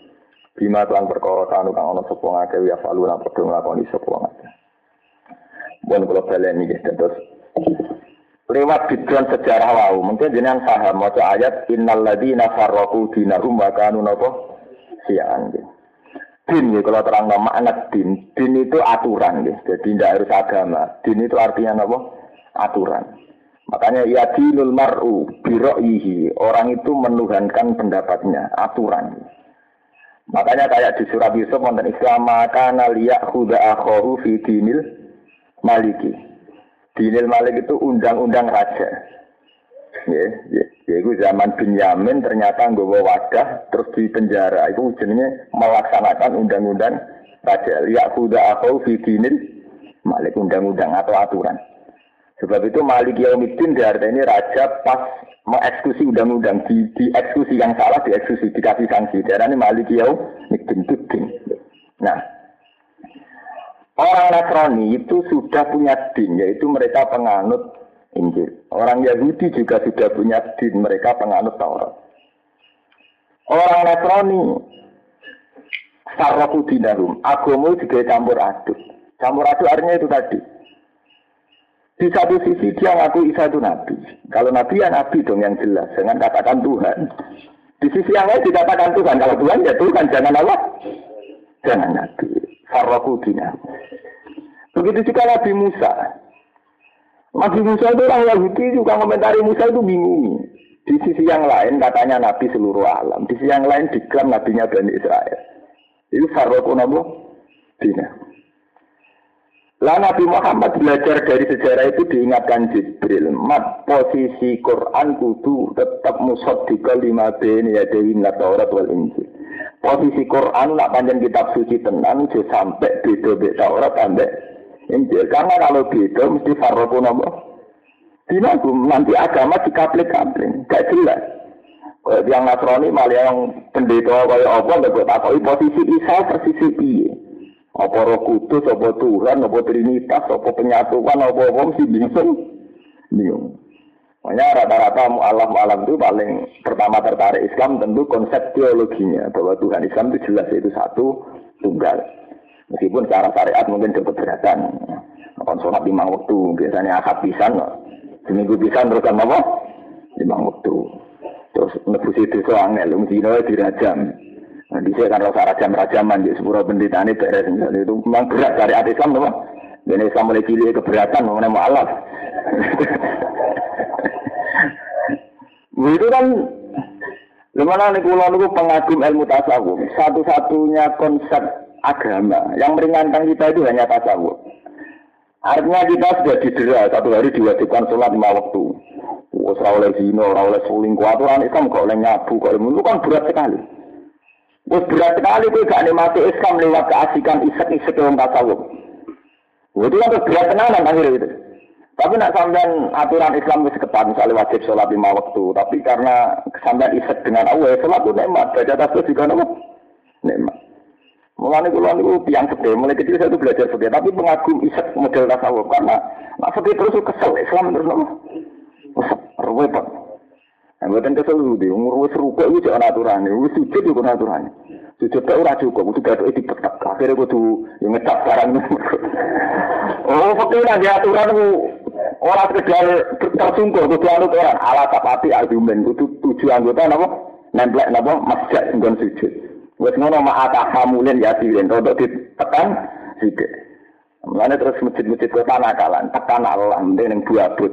Bima kelan perkara kanu kang ana sapa ngake ya faluna padha nglakoni sapa ngake. Mun kula baleni nggih terus lewat bidron sejarah wau. Mungkin jenengan paham. Maca ayat innal ladzina farraqu dinahum wa kanu napa? Sian din ya kalau terang nama anak din. Din itu aturan ya jadi tidak harus agama. Din itu artinya apa aturan. Makanya ya dinul mar'u biro'ihi. Orang itu menuhankan pendapatnya, aturan. Makanya kayak di surat Yusuf wonten Islam maka liyak huda akhoru fi dinil maliki. Dinil malik itu undang-undang raja. Ya, ya, ya itu zaman Binyamin ternyata nggawa wadah terus di penjara. Itu jenenge melaksanakan undang-undang raja. Liyak huda akhoru fi dinil malik undang-undang atau aturan. Sebab itu Malik Yaumiddin ini raja pas mengeksekusi undang-undang di, di eksekusi yang salah dieksekusi dikasih sanksi. ini Malik Yaumiddin. Nah, orang Nasrani itu sudah punya din, yaitu mereka penganut Injil. Orang Yahudi juga sudah punya din, mereka penganut Taurat. Orang Nasrani Sarrafu dinarum, agama juga campur aduk. Campur aduk artinya itu tadi di satu sisi dia ngaku Isa itu nabi. Kalau nabi ya nabi dong yang jelas, jangan katakan Tuhan. Di sisi yang lain dikatakan Tuhan. Kalau Tuhan ya Tuhan, jangan Allah. Jangan nabi. Farrokudina. Begitu juga Nabi Musa. Nabi Musa itu orang Yahudi juga komentari Musa itu bingung. Di sisi yang lain katanya Nabi seluruh alam. Di sisi yang lain diklaim Nabinya Bani Israel. Itu Farrokudina. Lah Nabi Muhammad belajar dari sejarah itu diingatkan Jibril. Mat posisi Quran kudu tetap di lima beni ya dewi Taurat wal Injil. Posisi Quran nak panjang kitab suci tenang sampai beda beda Taurat sampai Injil. Karena kalau beda mesti farroku nopo. Dinagum nanti agama dikaplik-kaplik, gak jelas. Yang Nasrani malah yang pendeta kayak apa nggak buat apa posisi Isa posisi piye. Apa roh kudus, apa Tuhan, apa Trinitas, apa penyatuan, apa apa mesti bingung. Bingung. Makanya rata-rata mu'alaf mu'alaf itu paling pertama tertarik Islam tentu konsep teologinya. Bahwa Tuhan Islam itu jelas itu satu, tunggal. Meskipun secara syariat mungkin keberatan. Kon sholat lima waktu, biasanya akad pisan. Seminggu pisan terus kan apa? Lima waktu. Terus nebusi itu angel, mesti dirajam. Nah, di kan rasa rajam-rajaman di sepuluh pendeta ini beres. Itu memang berat dari hati Islam, teman. Dan Islam mulai pilih keberatan, mengenai mu'alaf. [laughs] itu kan Lemana nih kulo niku pengagum ilmu tasawuf. Satu-satunya konsep agama yang meringankan kita itu hanya tasawuf. Artinya kita sudah didera satu hari diwajibkan sholat lima waktu. Wah, oleh zino, oleh suling aturan Islam oleh nyabu, kok itu kan berat sekali. Wah, berat sekali tuh gak nikmati Islam lewat keasikan isek-isek yang tasawuf. Itu kan berat tenanan akhirnya itu. Tapi nak sampean aturan Islam itu ketat, misalnya wajib sholat lima waktu. Tapi karena sampean isek dengan Allah, ya sholat itu nikmat. Baca tasbih juga nikmat. Nikmat. Mulanya kulo niku tiang gede, mulai kecil saya itu belajar fikih, tapi pengagum isek model tasawuf karena nak fikih terus kesel Islam terus nopo. Repot. Yang buatan kesel di umur wis rukuk itu jangan aturan, wis sujud itu aturan. Sujud tak ora cukup, itu gak itu petak. Akhirnya kudu ngecap barang. oh, fakir lagi aturan itu orang sekedar tersungkur, kudu anut orang. Ala kapati argumen, kudu tujuh anggota napa? Nemplek napa? Masjid nggon sujud. Wes ngono mak hamulin ya sirin, untuk ditekan sithik. Mulane terus masjid-masjid kota nakalan, tekan Allah ning buabut.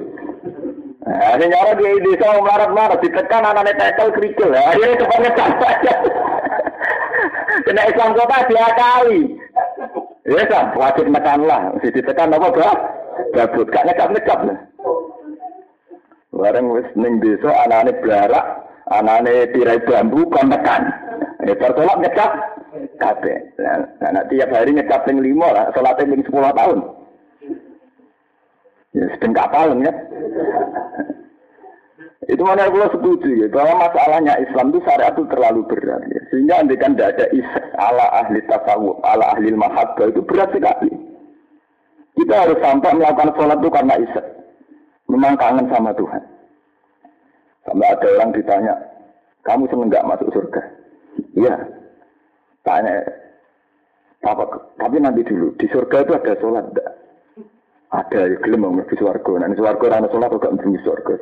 Nah, ini nyara di desa melarat-melarat, ditekan anak-anak tekel kerikil. Akhirnya cepat ngecat saja. Kena Islam kota dia kali. Ya kan, wajib mekan lah. Si ditekan apa bah? Gabut, gak ngecap-ngecap lah. Bareng wis ning desa anak-anak belarak, anak-anak tirai bambu kon tekan. Tertolak ngecap kabeh. Nah, tiap hari ngecap ping lima lah, sholatnya ping sepuluh tahun. Ya sedang kapal ya. Itu mana aku setuju ya, bahwa masalahnya Islam itu syariat itu terlalu berat ya. Sehingga kan tidak ada isek ala ahli tasawuf, ala ahli mahabbah itu berat sekali. Kita harus sampai melakukan sholat itu karena isek. Memang kangen sama Tuhan. Sampai ada orang ditanya, kamu seneng nggak masuk surga? Iya. Tanya, apa, tapi nanti dulu, di surga itu ada sholat enggak? Ada, ya gelem mau di surga. Nanti surga orang sholat kok enggak di surga.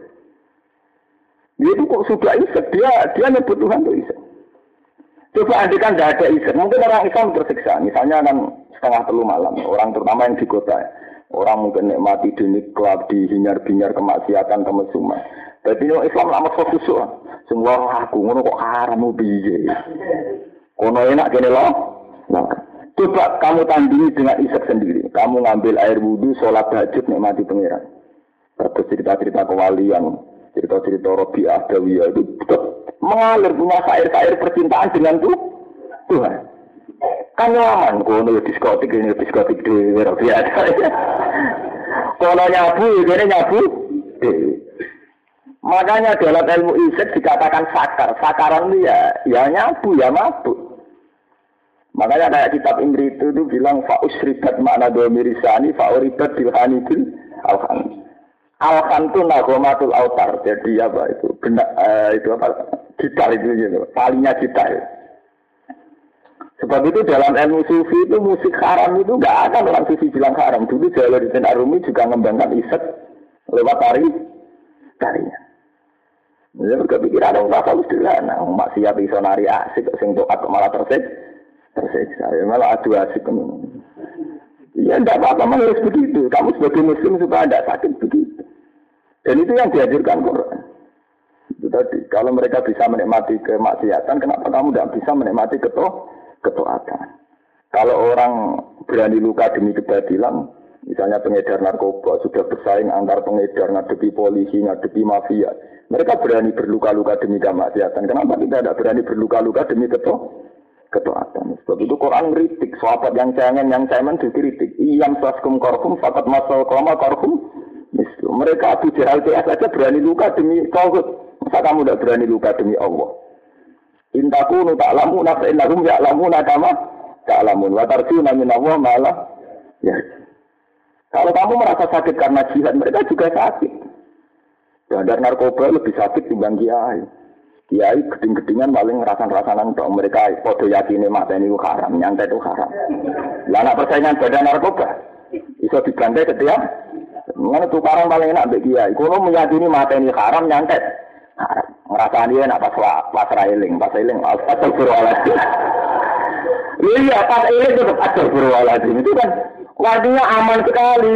Dia itu kok sudah isek, dia dia nyebut Tuhan itu isek. Coba andai kan tidak ada isek, mungkin orang Islam tersiksa. Misalnya kan setengah telu malam, orang terutama yang di kota, orang mungkin nikmati di niklab, di hinyar-binyar kemaksiatan, kemesuman. Jadi Islam lama fokus semua aku ngono kok haram piye. Kono enak kene lo. Nah, coba kamu tandingi dengan isek sendiri. Kamu ngambil air wudhu, sholat tahajud, nikmati pangeran. Terus cerita-cerita kewalian, cerita-cerita Robi Adawiyah itu mengalir punya sair-sair percintaan dengan tuh Tuhan. Kan nyaman, kono diskotik ini diskotik di Robi Adawiyah. Kono nyabu, ini nyabu. Makanya dalam ilmu isek dikatakan sakar. Sakaran itu ya, ya nyabu, ya mabuk. Makanya kayak kitab Imri itu, itu bilang fa'usribat makna domirisani fa'uribat bilhanidil alhan. Alhan itu nagomatul autar. Jadi apa itu? Benda, uh, itu apa? Gitar itu gitu. Talinya gitar. Sebab itu dalam ilmu sufi itu musik haram itu nggak ada orang sufi bilang haram. Dulu Jalaluddin Arumi juga mengembangkan isek lewat tari tarinya. Ya kepikiran orang mesti lah, nah maksiat iso nari asik, sing toat malah tersik, tersiksa, ya malah adu asik kemudian. Ya tidak apa-apa harus begitu. Kamu sebagai muslim supaya tidak sakit begitu. Dan itu yang dihadirkan Quran. Tadi. Kalau mereka bisa menikmati kemaksiatan, kenapa kamu tidak bisa menikmati keto ketaatan? Kalau orang berani luka demi kebatilan, misalnya pengedar narkoba sudah bersaing antar pengedar ngadepi polisi, ngadepi mafia, mereka berani berluka-luka demi kemaksiatan. Kenapa kita tidak berani berluka-luka demi keto ketaatan? Sebab itu Quran kritik. Sahabat yang jangan, yang cemen dikritik. Iyam saskum korhum, fakat masal koma. Mislu. Mereka Abu Jahal saja berani luka demi tauhid. Masa kamu tidak berani luka demi Allah? Intakunu ta'lamuna fa innahum ya'lamuna kama ta'lamun. Wa tarjuna min Allah malah ya. Kalau kamu merasa sakit karena jihad, mereka juga sakit. Bandar narkoba lebih sakit dibanding kiai. Kiai geding-gedingan paling ngerasan-rasanan untuk mereka podo yakini mata ini haram, nyantai itu haram. Lah anak persaingan bandar narkoba, bisa dibantai setiap Mana tukaran paling enak bagi kiai. Kalau meyakini mata ini haram, nyantet. Haram. Ngerasa dia nak pas pas railing, pas railing, asal berwaladzim. Iya, pas railing tetap asal berwaladzim. Itu kan artinya aman sekali.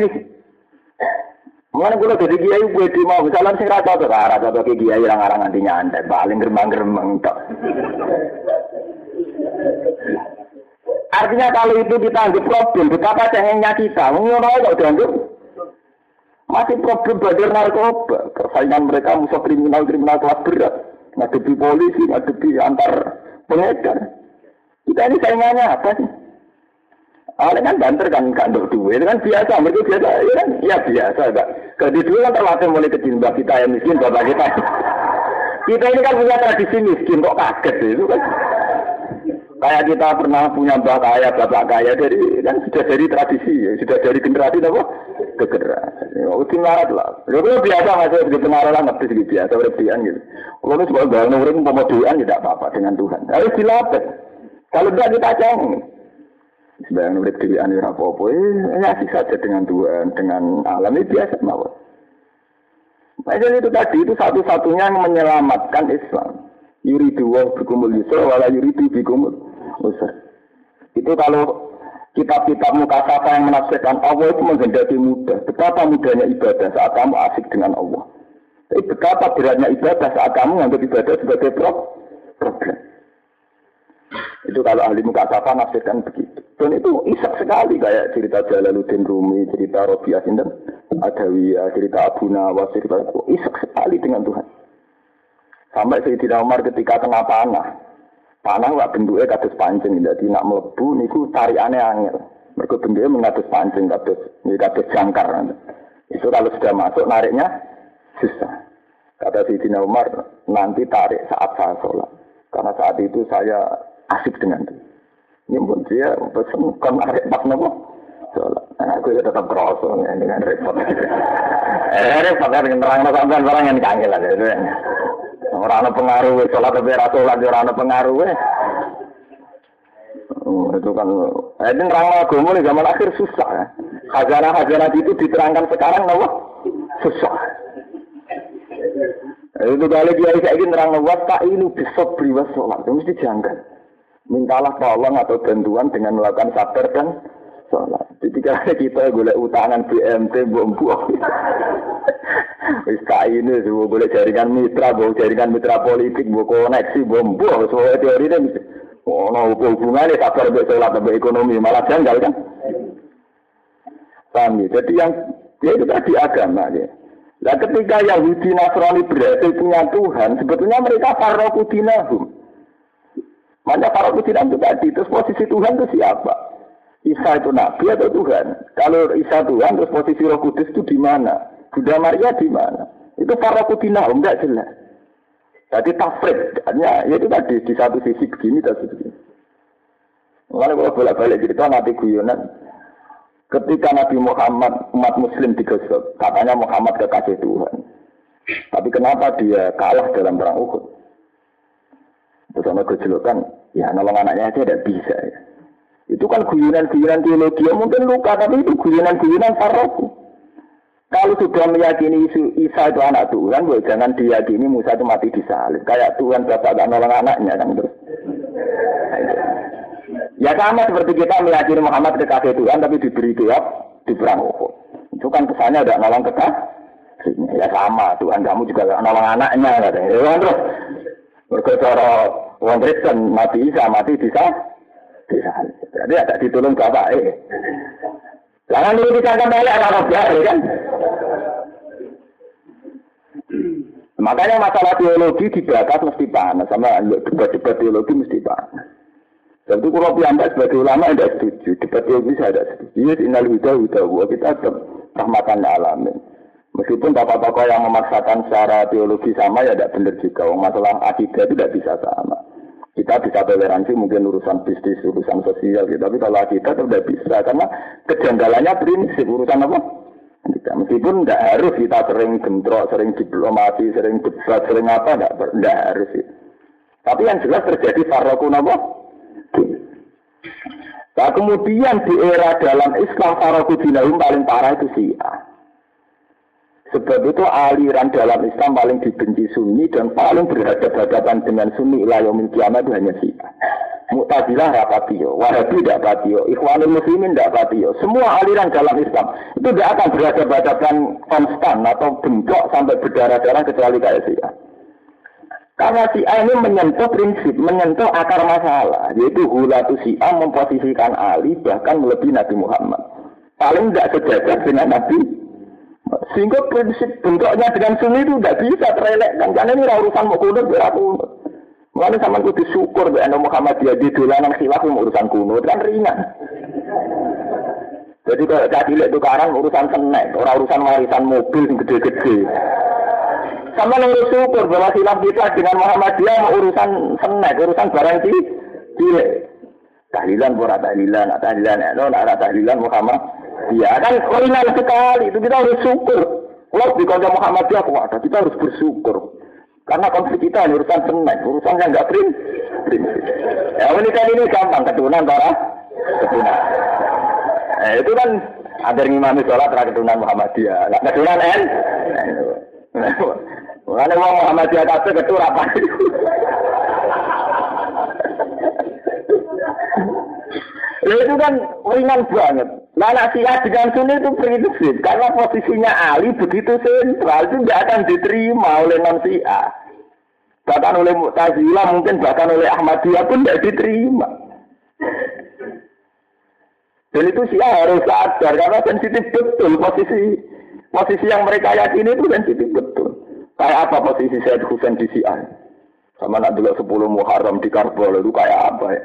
Mengenai gue jadi kiai gue di mau misalnya sing rata tuh rata tuh kayak kiai orang orang nanti nyantai paling geremang geremang tok. Artinya kalau itu kita anggap problem, betapa cengengnya kita, mengono kok dianggap masih problem badar narkoba, persaingan mereka musuh kriminal-kriminal kelas berat, ngadepi polisi, ngadepi antar pengedar. Kita ini saingannya apa sih? Awalnya kan banter kan kan duit kan biasa, mereka biasa, ya kan, ya biasa enggak. Kalau di dulu kan terlatih mulai kecil, kita yang miskin, bapak kita. Kita ini kan punya tradisi miskin, kok kaget itu kan. Kayak kita pernah punya mbak kaya, bapak kaya dari kan sudah dari tradisi, ya. sudah dari generasi apa? Ke generasi. Oh, marat lah. Ya kalau biasa masih begitu marah lah, ngerti sedikit biasa, berlebihan gitu. Kalau itu sebagai bangun urip mau tidak apa-apa dengan Tuhan. Harus dilatih. Kalau tidak kita cengeng. Sebagian urip di anu apa-apa, eh, asik saja dengan Tuhan, dengan alam ini biasa mawon. Nah, jadi itu tadi itu satu-satunya yang menyelamatkan Islam. Yuridu wa bikumul yusra wala yuridu bikumul usra. Itu kalau kitab-kitab mukasafah yang menafsirkan Allah itu menghendaki mudah. Betapa mudahnya ibadah saat kamu asik dengan Allah. Tapi betapa beratnya ibadah saat kamu menganggap ibadah sebagai problem. Itu kalau ahli muka safa nafsirkan begitu. Dan itu isak sekali kayak cerita Jalaluddin Rumi, cerita Robiah Sinten, Adawiyah, cerita Abu Nawas, cerita itu isak sekali dengan Tuhan. Sampai Sayyidina Umar ketika kena panah. Panah wak bentuknya kados pancing, jadi nak melebu niku tarikannya angel. Mereka bentuknya mengatus pancing, kados, ini kados jangkar. Itu kalau sudah masuk nariknya susah. Kata Sayyidina Umar, nanti tarik saat saya sholat. Karena saat itu saya asik dengan itu. Ini pun dia pesen kan arek pas nopo. Nah, aku ya tetap kerosong ya, dengan repot. [laughs] eh, repot kan terang sampean barang yang kangelan itu. Orang ada pengaruh, sholat tapi rasa sholat, orang ada pengaruh. Oh, itu kan, eh, ini nerang agama nih zaman akhir susah ya. Hajana-hajana itu diterangkan sekarang, nopo susah. Itu kali dia saya ingin nerang was tak ini bisa beri sholat, itu mesti janggal mintalah tolong atau bantuan dengan melakukan sabar dan sholat. Kalau kita boleh utangan BMT, bombu, wis ini semua boleh jaringan mitra, boleh jaringan mitra politik, boleh koneksi, bombu, semua teori ini Oh, no, hubungannya sabar untuk sholat, untuk ekonomi, malah janggal kan? Paham ya? Jadi yang ya itu tadi agama ya. Nah ketika Yahudi Nasrani berhasil punya Tuhan, sebetulnya mereka farokudinahum. Mana para kucinan itu tadi, terus posisi Tuhan itu siapa? Isa itu Nabi atau Tuhan? Kalau Isa Tuhan, terus posisi Roh Kudus itu di mana? Bunda Maria di mana? Itu para kutina, enggak jelas. Jadi tafrid, ya itu tadi di satu sisi begini, dan begini. Mulai kalau bolak-balik cerita nanti guyonan, ketika Nabi Muhammad umat Muslim digosok, katanya Muhammad kekasih Tuhan. Tapi kenapa dia kalah dalam perang Uhud? Terus sama kejelekan, ya nolong anaknya aja tidak bisa ya. Itu kan guyonan-guyonan teologi, ya mungkin luka, tapi itu guyonan-guyonan faroku. Kalau sudah meyakini isu Isa itu anak Tuhan, gue jangan diyakini Musa itu mati di salib. Kayak Tuhan bapak gak nolong anaknya kan terus. Ya sama seperti kita meyakini Muhammad kekasih Tuhan, tapi diberi kitab di perang Uhud. Itu kan kesannya udah nolong kekasih. Ya sama, Tuhan kamu juga gak nolong anaknya. Ya, kan, terus Mereka cara Wong Kristen mati Isa mati bisa bisa. Jadi ada ditolong bapak eh. Jangan dulu disangka balik anak biasa kan. Makanya masalah teologi dibahas mesti panas sama debat-debat teologi mesti panas. Dan itu kalau piyambak sebagai ulama tidak setuju. Debat teologi saya tidak setuju. Ini innal huda huda kita tetap rahmatan alamin. Meskipun bapak-bapak yang memaksakan secara teologi sama ya tidak benar juga. Masalah akidah itu tidak bisa sama. Kita bisa toleransi mungkin urusan bisnis, urusan sosial gitu. Tapi kalau itu tidak bisa. Karena kejanggalannya prinsip. Urusan apa? Kita. Meskipun tidak harus kita sering gentrok, sering diplomasi, sering debat, sering apa. Tidak harus. Ya. Tapi yang jelas terjadi farokun apa? Nah kemudian di era dalam Islam farokun paling parah itu syiah. Sebab itu aliran dalam Islam paling dibenci Sunni dan paling berhadapan-hadapan dengan Sunni ilayomil kiamat itu hanya Syiah. Mu'tazilah rapatio, Wahabi tidak patio, Ikhwanul Muslimin tidak patio. Semua aliran dalam Islam itu tidak akan berhadapan konstan atau bentrok sampai berdarah-darah kecuali kayak Syiah. Karena si A ini menyentuh prinsip, menyentuh akar masalah, yaitu hulatu A memposisikan Ali bahkan melebihi Nabi Muhammad. Paling tidak sejajar dengan Nabi. Sehingga prinsip bentuknya dengan sunni itu tidak bisa terelekkan. Karena ini urusan mau kunut, kunut. Mulane sampean kudu syukur nek ana Muhammadiyah di dolanan khilaf urusan kuno kan ringan. Jadi kalau cilik tukaran urusan senek, orang urusan warisan mobil yang gede-gede. Sama yang syukur bahwa khilaf kita dengan Muhammadiyah urusan senek, urusan barang cilik. Tahlilan pura tahlilan, tahlilan, no, tahlilan Muhammad. Ya kan ringan sekali, itu kita harus syukur. Kalau di kota Muhammadiyah kuat, kita harus bersyukur. Karena konflik kita ini urusan seneng, urusan yang nggak prin, prinsip. Ya ini kan ini gampang keturunan para keturunan. Nah, itu kan ada ngimami sholat terakhir keturunan Muhammadiyah. Nah, keturunan N. Mana mau Muhammadiyah kata ketur apa? Ya itu kan ringan banget. Anak Syiah dengan Sunni itu prinsip. Karena posisinya Ali begitu sentral, itu tidak akan diterima oleh non Syiah. Bahkan oleh Mu'tazilah, mungkin bahkan oleh Ahmadiyah pun tidak diterima. Dan itu Syiah harus sadar, karena sensitif betul posisi posisi yang mereka yakini itu sensitif betul. Kayak apa posisi Said Husain di Syiah? Sama nak dulu 10 Muharram di Karbala itu kayak apa ya?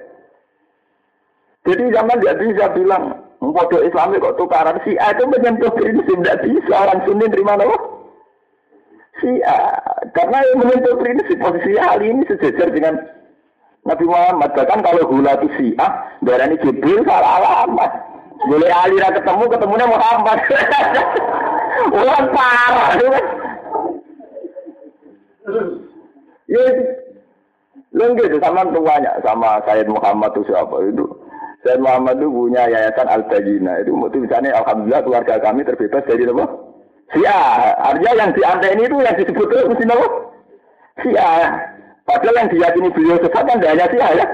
Jadi zaman dia bisa bilang, Mpodo Islam kok tukaran? Si A itu menyentuh prinsip tidak bisa. Orang Sunni terima apa? Si A karena yang menyentuh prinsip posisi Ali ini sejajar dengan Nabi Muhammad. Bahkan kalau gula itu si A darah ini Jibril salah alamat. Boleh Ali ketemu ketemunya Muhammad. [laughs] Orang parah ya. Lu gitu sama tuanya sama Sayyid Muhammad itu siapa itu saya Muhammad itu punya yayasan al tajina itu misalnya alhamdulillah keluarga kami terbebas dari apa? Sia. Artinya yang di ini itu yang disebut itu mesti apa? Sia. Padahal yang diyakini beliau sesat kan hanya Sia ya.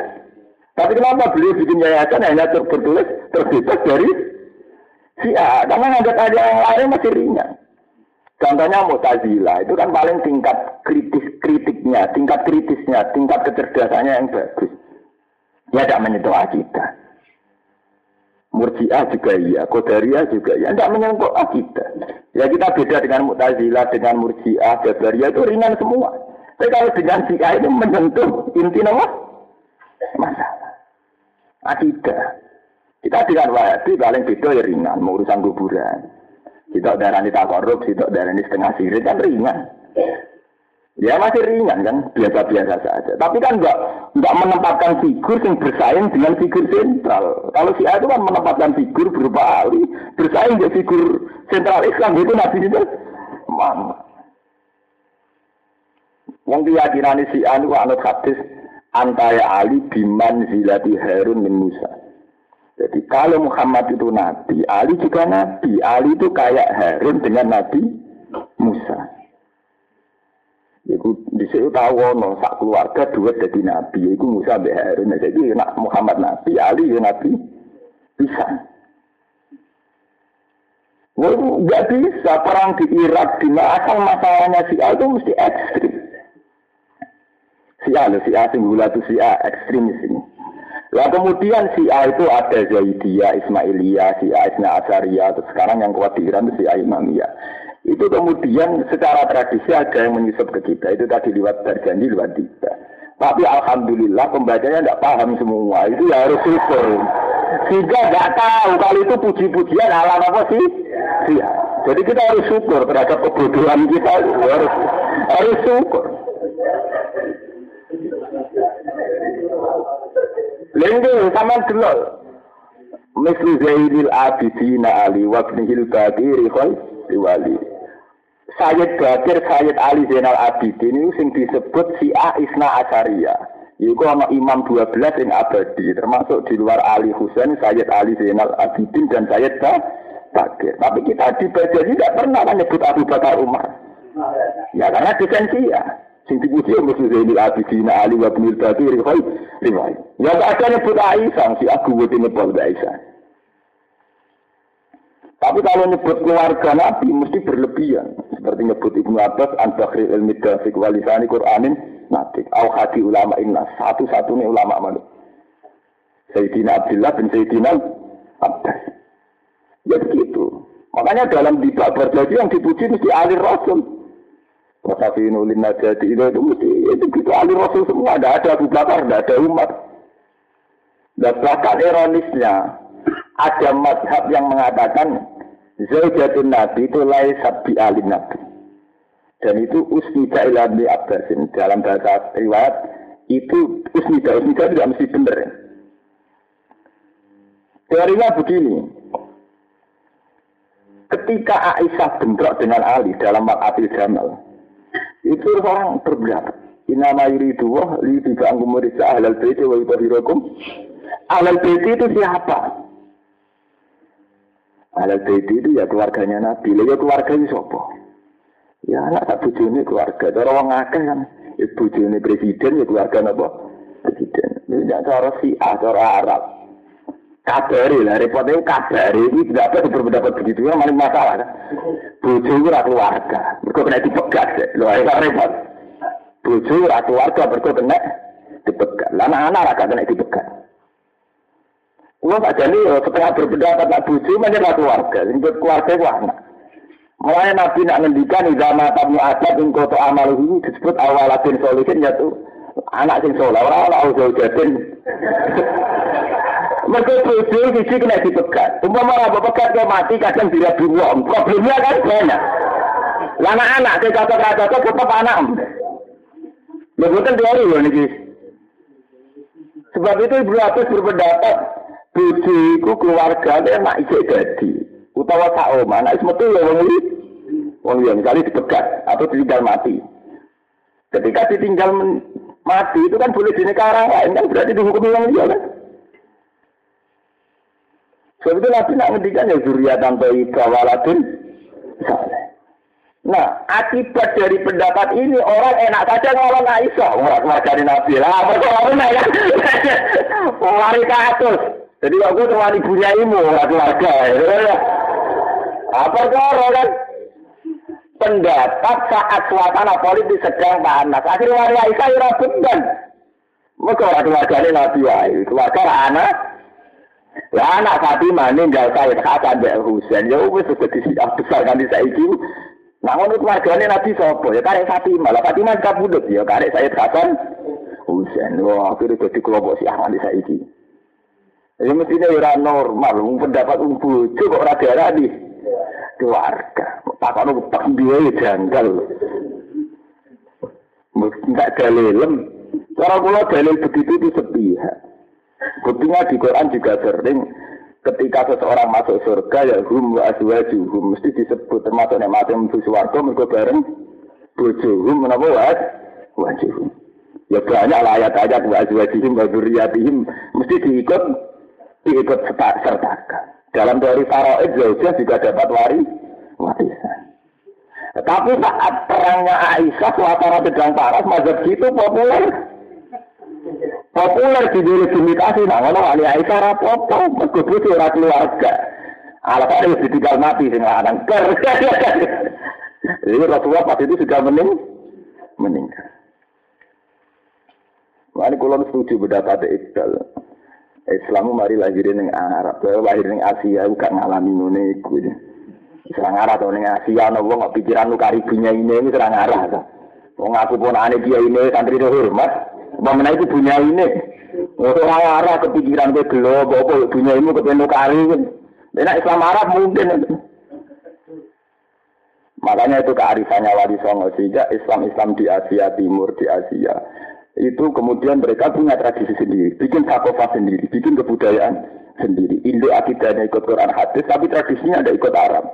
Tapi kenapa beliau bikin yayasan hanya tertulis terbebas dari Sia? Karena nggak ada yang lain masih ringan. Contohnya Mu'tazilah itu kan paling tingkat kritis kritiknya, tingkat kritisnya, tingkat kecerdasannya yang bagus. Ya tidak menyentuh akidah. Murji'ah juga iya, Qadariyah juga iya. Tidak menyentuh akidah. Ya kita beda dengan Mu'tazilah, dengan Murji'ah, Qadariyah itu ringan semua. Tapi kalau dengan Syiah itu menyentuh inti nama masalah. Akidah. Kita dengan Wahabi paling beda ya ringan, urusan kuburan. Kita darah ini tak korup, kita darah ini setengah sirik kan ringan. Ya masih ringan kan, biasa-biasa saja. Tapi kan enggak enggak menempatkan figur yang bersaing dengan figur sentral. Kalau si A itu kan menempatkan figur berupa Ali, bersaing dengan figur sentral Islam itu Nabi itu Muhammad. Yang keyakinan si A itu anut hadis antara Ali biman zilati Harun min Musa. Jadi kalau Muhammad itu Nabi, Ali juga Nabi. Ali itu kayak Harun dengan Nabi Musa. Iku di situ tahu no sak keluarga dua jadi nabi. Iku Musa bin Harun. Jadi nak Muhammad nabi, Ali ya nabi bisa. Wah, nggak bisa perang di Irak di asal masalahnya si A itu mesti ekstrim. Si A, si A singgula itu si A ekstrim di sini. Kemudian si A itu ada Zaidiyah, Ismailiyah, si A Isna Asariyah, terus sekarang yang kuat di Iran itu si A Imamiyah. Itu kemudian secara tradisi ada yang menyusup ke kita. Itu tadi lewat berjanji, lewat tiga. Tapi alhamdulillah pembacanya tidak paham semua. Itu ya harus syukur. Sehingga nggak tahu kalau itu puji-pujian ala apa sih? Iya. Jadi kita harus syukur terhadap kebodohan kita. Harus harus syukur. Lengge sama dulu. Misli Zainil Abidina Ali Wabnihil Badiri Khoi Wali. Sayyid Bakir, Sayyid Ali Zainal Abidin ini sing disebut si A Isna Asaria. Iku ana imam 12 yang abadi, termasuk di luar Ali Husain, Sayyid Ali Zainal Abidin dan Sayyid Bakir. Tapi kita di Bajaj tidak pernah menyebut Abu Bakar Umar. Ya karena desensi ya. Sing dipuji Musuh Zainal Abidin Ali wa Bakir, riwayat. Ya gak ada nyebut Aisyah, si aku buat nyebut Aisyah. Tapi kalau nyebut keluarga Nabi mesti berlebihan. Seperti nyebut Ibnu Abbas, An-Bakhri ilmi dafik walisani Qur'anin Nabi. Au hadi ulama inna. Satu-satunya ulama mana? Sayyidina Abdullah bin Sayyidina Abbas. Ya begitu. Makanya dalam bid'ah berjanji yang dipuji mesti ahli Rasul. Wasafinu lin najati itu, itu mesti itu gitu ahli Rasul semua. Tidak ada Abu Bakar, tidak ada Umar. Dan bahkan ironisnya, ada madhab yang mengatakan Zaujatun Nabi itu lain sabi alim Nabi. Dan itu usnida ila Ibn Abbasin. Dalam bahasa riwayat, itu usnida. Usnida tidak mesti benar. Ya. Teorinya begini. Ketika Aisyah bentrok dengan Ali dalam Makatil Jamal, itu orang berberapa. Inama yuridu wah li tiba angkumurisa ahlal baiti wa. Ahlal baiti itu siapa? Ahlal baiti itu ya keluarganya Nabi. Lah ya keluarganya siapa? Ya anak tak bujuni keluarga. Cara orang akeh kan. Ya bujuni presiden ya keluarga apa? Presiden. Ini tidak cara si cara Arab. Kabari lah, repotnya kabari ini tidak apa berpendapat begitu, ya maling masalah kan. Bojo itu keluarga, mereka kena dipegat, loh itu repot. Bojo itu keluarga, mereka kena dipegat. Lama anak raga kena dipegat. Kalau tak jadi, setengah berpendapat nak bojo, mana keluarga, untuk keluarga itu anak. Mulai Nabi nak ngendikan idama tamu adab ing koto amal ini disebut awalatin solihin yaitu anak sing soleh ora ora jauh-jauhin. Mereka bojo siji kena dipegat. Umpama ora pegat ke mati kadang tidak wong. Problemnya kan banyak. Lana anak ke cocok-cocok tetap anak. Lha boten teori lho. Sebab itu Ibu Abbas berpendapat bojo iku keluargane mak isih dadi. Utawa sak omah, nek metu ya wong iki. Wong yang misalnya dipegat atau ditinggal mati. Ketika ditinggal mati itu kan boleh dinikahi orang lain kan berarti dihukumi yang dia kan. Sebab itu Nabi nak ngendikan ya zuriatan iba waladun saleh. Nah, akibat dari pendapat ini orang enak saja ngolong Aisyah, orang keluarga Nabi lah, perkara mana kan? [laughs] Wari katus. Jadi aku cuma ibunya ibu, orang keluarga. Apa kau kan? Pendapat saat suasana politik sedang panas. Akhirnya wari Aisyah ya beban. Mereka orang keluarga Nabi wahai, keluarga anak lah anak Fatimah ini nggak Said Hasan dan Husain. Ya wis sudah disiap besar kan di saiki. Ngono keluargane Nabi sapa? Ya karek Fatimah. Lah Fatimah kabudut ya karek Said Hasan Husain. Wah, akhirnya jadi kelompok si Ahmad di saiki. Ya mestinya ya normal, pendapat um bojo kok ora diarani keluarga. Takono tak dia ya janggal. Enggak dalilem. Cara kula dalil begitu itu sepihak. Buktinya di Quran juga sering ketika seseorang masuk surga ya hum wa azwajuhum mesti disebut termasuk nek mati menuju swarga mergo bareng bojohum menapa wa wajuhum. Ya banyak ayat-ayat wa azwajuhum wa dzurriyyatihim mesti diikut diikut sertakan. Dalam teori faraid zaujah juga dapat wari warisan. Tapi saat perangnya Aisyah suasana sedang panas mazhab itu populer populer di delegitimasi nah ngono ali Aisyah mergo bojo ora keluarga alasan wis ditinggal mati sing lanang ker [laughs] jadi Rasulullah pas itu sudah mening meninggal Wani kulon setuju pendapat Iqbal. Islam mari lahir ning Arab, lahir ning Asia gak ngalami ngene iku. Serang arah to ning Asia ana wong kok pikiran lu karibunya ini serang arah Wong aku pun ane dia ini santri hormat, Bagaimana itu punya ini? Orang arah kepikiran ke gelo, bawa punya ini ke penuh kali. Enak Islam Arab mungkin. Makanya itu kearifannya Wali Songo sehingga Islam-Islam di Asia Timur, di Asia itu kemudian mereka punya tradisi sendiri, bikin sakofa sendiri, bikin kebudayaan sendiri. Indo akidahnya ikut Quran hadis, tapi tradisinya ada ikut Arab.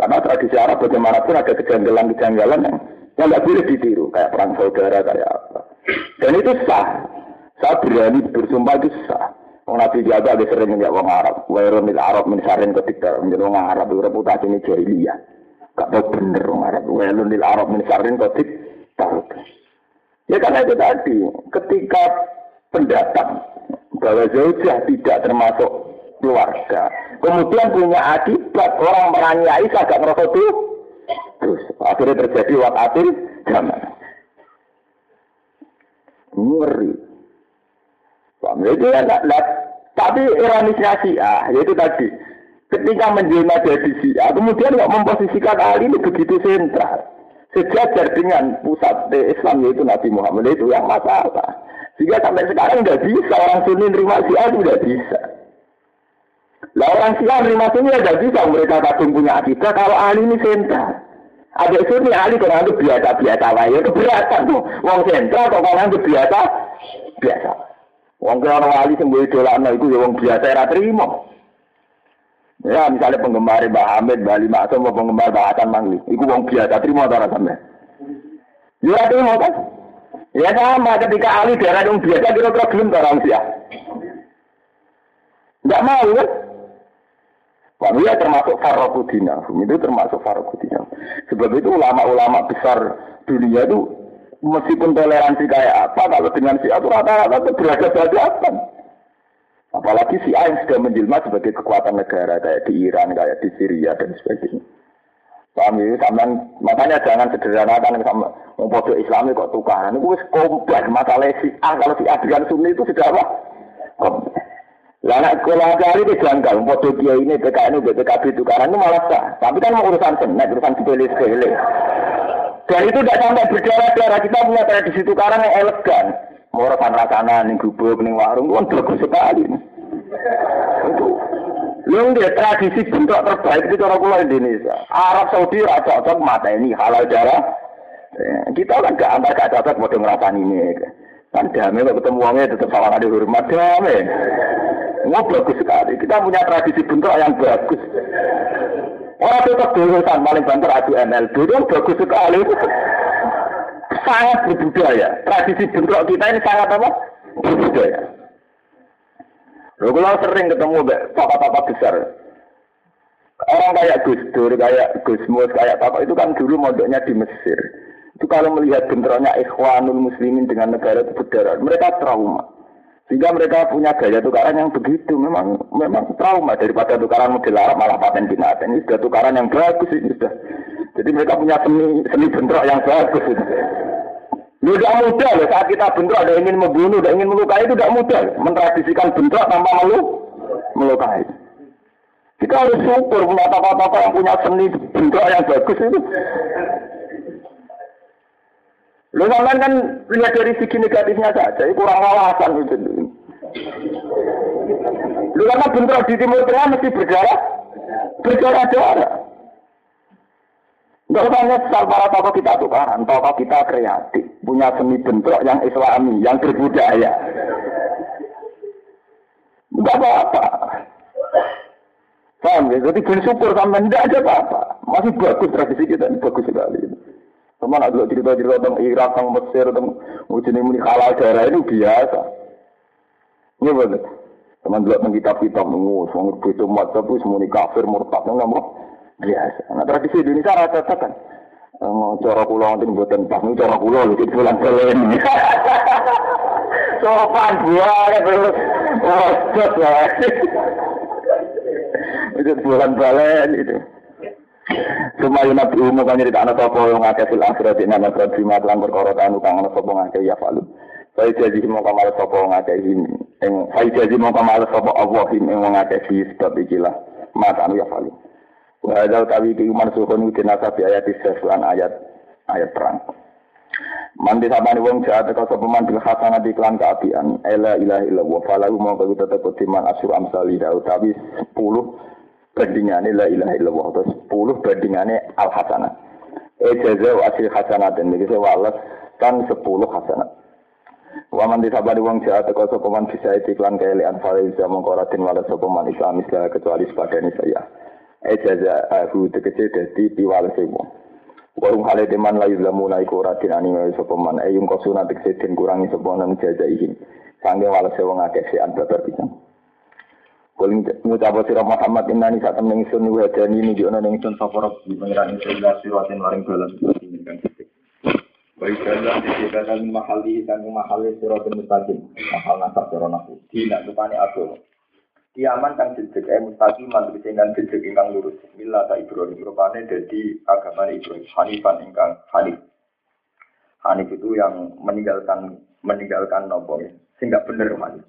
Karena tradisi Arab bagaimanapun ada kejanggalan-kejanggalan yang yang nggak boleh ditiru, kayak perang saudara, kayak apa. Dan itu sah. Saya berani bersumpah itu sah. Wong Nabi jaga ada sering nggak wong Arab. Wairun Arab mensarin ketika menjadi wong Arab reputasi ini jahiliyah. Gak tahu bener wong Arab. Wairun Arab mensarin ketika Ya karena itu tadi, ketika pendatang bahwa zaujah tidak termasuk keluarga. Kemudian punya akibat orang meraniai agak ngerasa tuh. Terus akhirnya terjadi wakatil zaman. Ngeri. Paham? Itu ya, nah, tapi ironisnya A, yaitu tadi. Ketika menjelma jadi A, kemudian nggak memposisikan Ali ini begitu sentral. Sejajar dengan pusat Islam yaitu Nabi Muhammad itu yang masalah. Sehingga sampai sekarang nggak bisa orang Sunni nerima A itu nggak bisa. Lah orang Syiah nerima Sunni nggak bisa mereka kadung punya akidah kalau Ali ini sentral. Ada Sunni Ali kalau itu biasa-biasa lah ya keberatan tuh. Wong sentral kok kalau itu biasa biasa. Wong wali sing mbok idolakno iku ya wong biasa ora trimo. Ya misalnya penggemar Mbak Hamid, Mbak Lima atau penggemar Mbak Hasan Mangli, iku wong biasa trimo ta sampe. Ya trimo kan? Ya sama ketika Ali daerah yang biasa kira-kira ta orang sia. Enggak mau kan? Wah, ya termasuk Farokudina, itu termasuk Farokudina. Sebab itu ulama-ulama besar dunia itu meskipun toleransi kayak apa, kalau dengan si A itu rata-rata itu berada-beradaban. Apalagi si A yang sudah menjelma sebagai kekuatan negara kayak di Iran, kayak di Syria dan sebagainya. Paham ya, makanya jangan sederhanakan sama mempodo Islami kok tukaran. Itu kompleks masalah si A. Kalau si A dengan Sunni itu sudah apa? Lah anak sekolah kali itu janggal, mempodo dia ini, PKN, BPKB tukaran itu malah sah. Tapi kan mau urusan senek, urusan sepele-sepele. Dan itu tidak sampai berdarah-darah. Kita punya tradisi tukaran yang elegan. Mau rekan rakanan, nih gubuk, nih warung, kan bagus sekali. Itu. Lu dia tradisi bentuk terbaik itu cara pulau Indonesia. Arab Saudi rasa cocok mata ini halal darah. Eh, kita kan gak antar gak cocok mau ngerasain ini. Kan damai kalau ketemu uangnya tetap salah ada hormat damai. Mau bagus sekali. Kita punya tradisi bentuk yang bagus. Orang itu kedudukan paling banter adu MLB itu bagus sekali. Sangat berbudaya. Tradisi bentrok kita ini sangat apa? Berbudaya. Lalu kalau sering ketemu papa-papa besar, orang kayak Gus Dur, kayak Gus Mus, kayak papa itu kan dulu modoknya di Mesir. Itu kalau melihat bentroknya ikhwanul muslimin dengan negara itu berdarah, mereka trauma. Sehingga mereka punya gaya tukaran yang begitu. Memang memang trauma daripada tukaran model Arab malah paten binatang. Ini sudah tukaran yang bagus ini sudah. Jadi mereka punya seni seni bentrok yang bagus ini. Tidak mudah loh saat kita bentrok ada ingin membunuh, ada ingin melukai itu tidak mudah. Mentradisikan bentrok tanpa melu melukai. Kita harus syukur punya apa-apa yang punya seni bentrok yang bagus itu. Lu kan lihat dari segi negatifnya saja, itu kurang wawasan itu. Lu karena bentrok di Timur Tengah mesti berdarah, berdarah-darah. Enggak usah nyesal para tokoh kita tukaran, tokoh kita kreatif, punya seni bentrok yang islami, yang berbudaya. Enggak apa-apa. Paham ya? Jadi bersyukur sama tidak ada apa-apa. Masih bagus tradisi kita, bagus sekali. Teman ada cerita-cerita tentang Irak, tentang Mesir, tentang ujian ini halal daerah itu biasa. Iya betul. Teman dulu tentang kitab-kitab nunggu, semua itu mata pun semua kafir murtad nggak mau biasa. Nah tradisi Indonesia rata kan. Mau cara pulau nanti buatan pas, ini cara pulau itu bulan belen. [laughs] Sopan buah, terus wajib lah. [laughs] Itu bulan balen itu. Cuma yang nabi umum kan nyerita anak sopo yang ngake fil akhirat ini anak berat bima kelan perkara tanu kang anak sopo ngake ya falu. Saya jadi mau kamal sopo ngake ini. Saya jadi mau kamal sopo Allah ini yang ngake fi sebab ikilah mata anu ya falu. Wajah tawi ki uman suhun utin nasabi ayat iseslan ayat ayat perang. Mandi sabani wong jahat teka sapa man bil hasanah iklan kaapian. Ela ilaha illallah falahu mau kau tetep kutiman asur amsali utawi 10 bandingannya la ilaha illallah atau sepuluh bandingannya al hasanah. Ejaza wa asli hasanah dan ini walas kan sepuluh hasanah. Waman disabari wong jahat teko sapa man bisa iklan keelean faiza mengkoratin walas sapa Islam islah kecuali sepadane saya. Ejaza aku tegese dadi piwalese wong. Warung hale teman layu lamu naiku ratin anime sapa man ayung kosuna tegese den kurangi sapa nang jajaihin. Sangge walase wong akeh. Kul ngucap sira Muhammad innani sak temen ingsun wa ini jono ning ingsun sapa di pangeran ingsun la siratin maring dalan Baik jalan di sekitar mahali dan mahali siratul mustaqim. Mahal nasab sira nafu. Dina rupane agama. Kiaman kang jejeg eh mustaqim man tegese kan jejeg ingkang lurus. Mila ta Ibrahim rupane dadi agama Ibrahim Hanifan ingkang Hanif. Hanif itu yang meninggalkan meninggalkan nopo ya. Sehingga bener Hanif.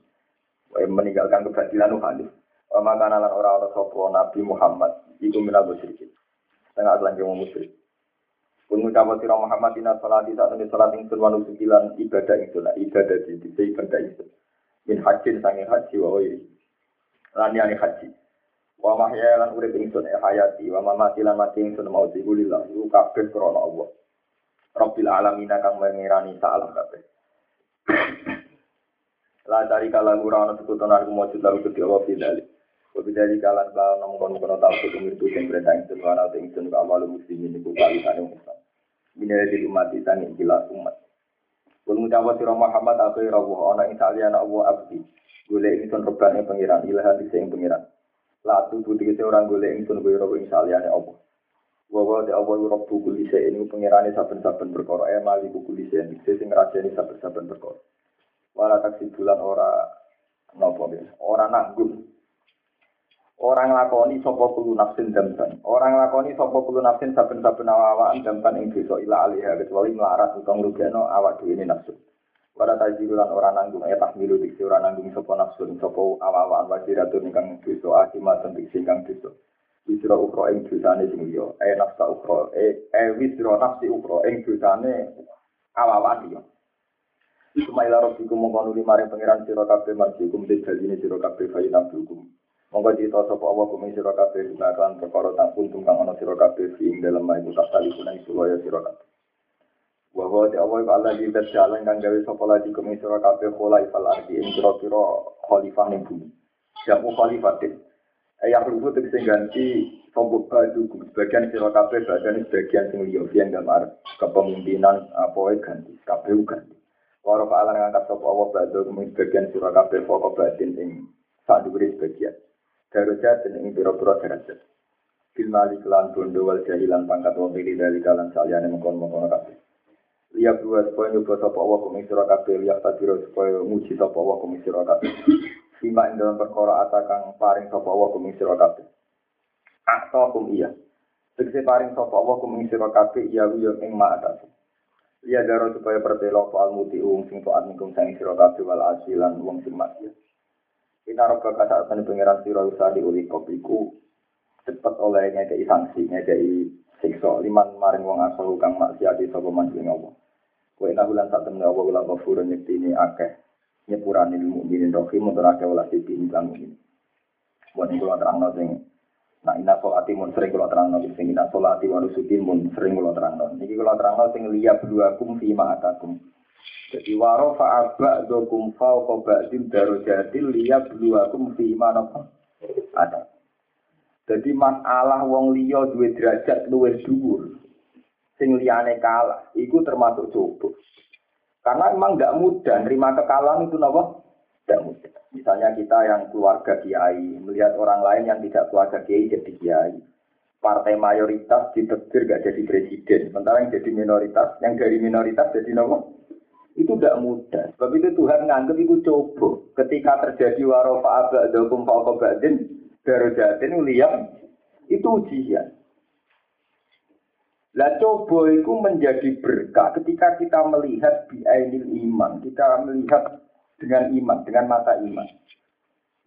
Meninggalkan kebatilan Hanif. Maka nalan orang-orang sopo Nabi Muhammad. Iku minal musyrikin. Setengah selanjutnya musyrik. Kun ngucap sira Muhammad inna salati saat ini salat ingsun wa nusukilan ibadah ingsun ibadah di dise ibadah ingsun. Min hajin sange haji wa wiri. Lan yani haji. Wa mahya lan urip ingsun e hayati wa mamati lan mati ingsun mau digulillah iku kabeh krana Allah. Rabbil alamin kang mengirani salah kabeh. La dari kala ora ana sekutonan kumujud lalu kedhi Allah bidalik. Wabidari kalan kalan namun kono kono tahu ketumir itu yang perintah ingsun wana atau ingsun ke awal muslimin itu kali kali Islam. Minaya di umat tani jelas umat. Kun ngucapa sira Muhammad akhir Allah ana ing saliyana Allah abdi. Golek ingsun reban ing pangeran ilahan di sing pangeran. Latu budi kese orang golek ingsun kowe robo ing saliyane Allah. Wa wa de Allah rabbu kulli shay'in pangerane saben-saben perkara e mali kulli shay'in sing ngrasani saben-saben perkara. Wala taksi bulan ora napa ora nanggung Orang lakoni sapa kulo nafsin dampan. Orang lakoni sapa kulo nafsin saben-saben awak dampan ing dosa ila alihah kecuali melarat utawa ngrugekno awak dhewe nafsu. Pada tajirulan orang nanggung ya tahmilu diksi orang nanggung sapa nafsu sapa awak-awakan wajiratun ingkang dosa akimat diksi ingkang dosa. Wisra ukro ing dosane sing liya. Eh nafsa ukro eh eh wisra nafsi ukro ing dosane awak-awakan liya. Sumaila rabbikum mongko nuli maring pangeran sira kabeh marjikum te jaline sira kabeh abdukum. Monggo cita sapa Allah kumi sira kabeh gunakan perkara tak kuntum kang ana sira kabeh ing dalem mai mutak tali kunai sulaya sira kabeh. Wa wa ta Allah ka Allah di jalan kang gawe sapa lagi kumi sira kabeh khalifal ardi ing kira-kira khalifah ning bumi. Jamu khalifatin. Ayah rubu tegese ganti sombuk baju sebagian sira kabeh bagian sebagian sing liya yang gambar kepemimpinan apa ganti kabeh ganti. Waro ka Allah ngangkat sapa Allah badhe kumi sebagian sira kabeh pokok batin ing sak dhuwure sebagian. Darajat dan ing pira-pira derajat. Bil mali kelan bondo wal jahilan pangkat wong pilih dari kalan saliyane mengkon-mengkon kabeh. Liya dua supaya nyoba sapa Allah kumi sira kabeh liya tadiro supaya muji sapa Allah kumi sira kabeh. Sima ing dalam perkara atakang paring sapa Allah kumi sira kabeh. Akta kum iya. Tegese paring sapa Allah kumi sira kabeh iya wiyo ing ma'atas. Liya daro supaya pertelo fal muti um sing taat nikum sang sira kabeh wal asilan wong sing maksiat. Kita roba kata akan pengiran siro usah diuli kopiku cepat oleh ngekei sanksi, ngekei siksa liman maring wong asal kang maksiati sapa man ing Allah. Kowe nahulan sak temne Allah kula ghafurun nyektini akeh nyepurane ilmu mukminin rohim untuk akeh olah sisi ingkang mukmin. Buat kula terangno sing Nah, ina solati mun sering kula terangno sing ina solati wa nusuki mun sering kula terangno. Niki kula terangno sing liya kum fi ma'atakum. Jadi waro fa'aba dokum fa'uqa ba'dim darojatil liya bluwakum fi mana ada. Jadi masalah wong liya duwe derajat luwih dhuwur. Sing liyane kalah, iku termasuk coba. Karena memang tidak mudah nerima kekalahan itu napa? Tidak mudah. Misalnya kita yang keluarga kiai, melihat orang lain yang tidak keluarga kiai jadi kiai. Partai mayoritas ditegur gak jadi presiden, sementara yang jadi minoritas, yang dari minoritas jadi nopo itu tidak mudah. Sebab itu Tuhan nganggep itu coba. Ketika terjadi warofa dokum fa'qobadin, darojatin liam, itu ujian. Lah coba itu menjadi berkah ketika kita melihat biainil iman, kita melihat dengan iman, dengan mata iman.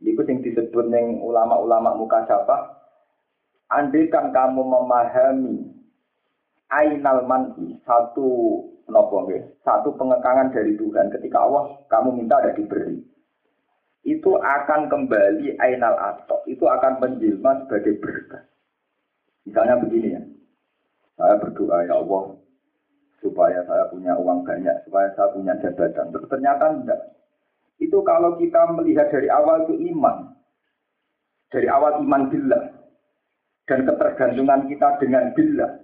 Itu yang disebut dengan ulama-ulama muka siapa? Andai kan kamu memahami ainal manhi, satu nopo Satu pengekangan dari Tuhan ketika Allah kamu minta ada diberi. Itu akan kembali ainal atok, itu akan menjelma sebagai berkah. Misalnya begini ya. Saya berdoa ya Allah supaya saya punya uang banyak, supaya saya punya jabatan. Ternyata enggak. Itu kalau kita melihat dari awal itu iman. Dari awal iman billah. Dan ketergantungan kita dengan billah.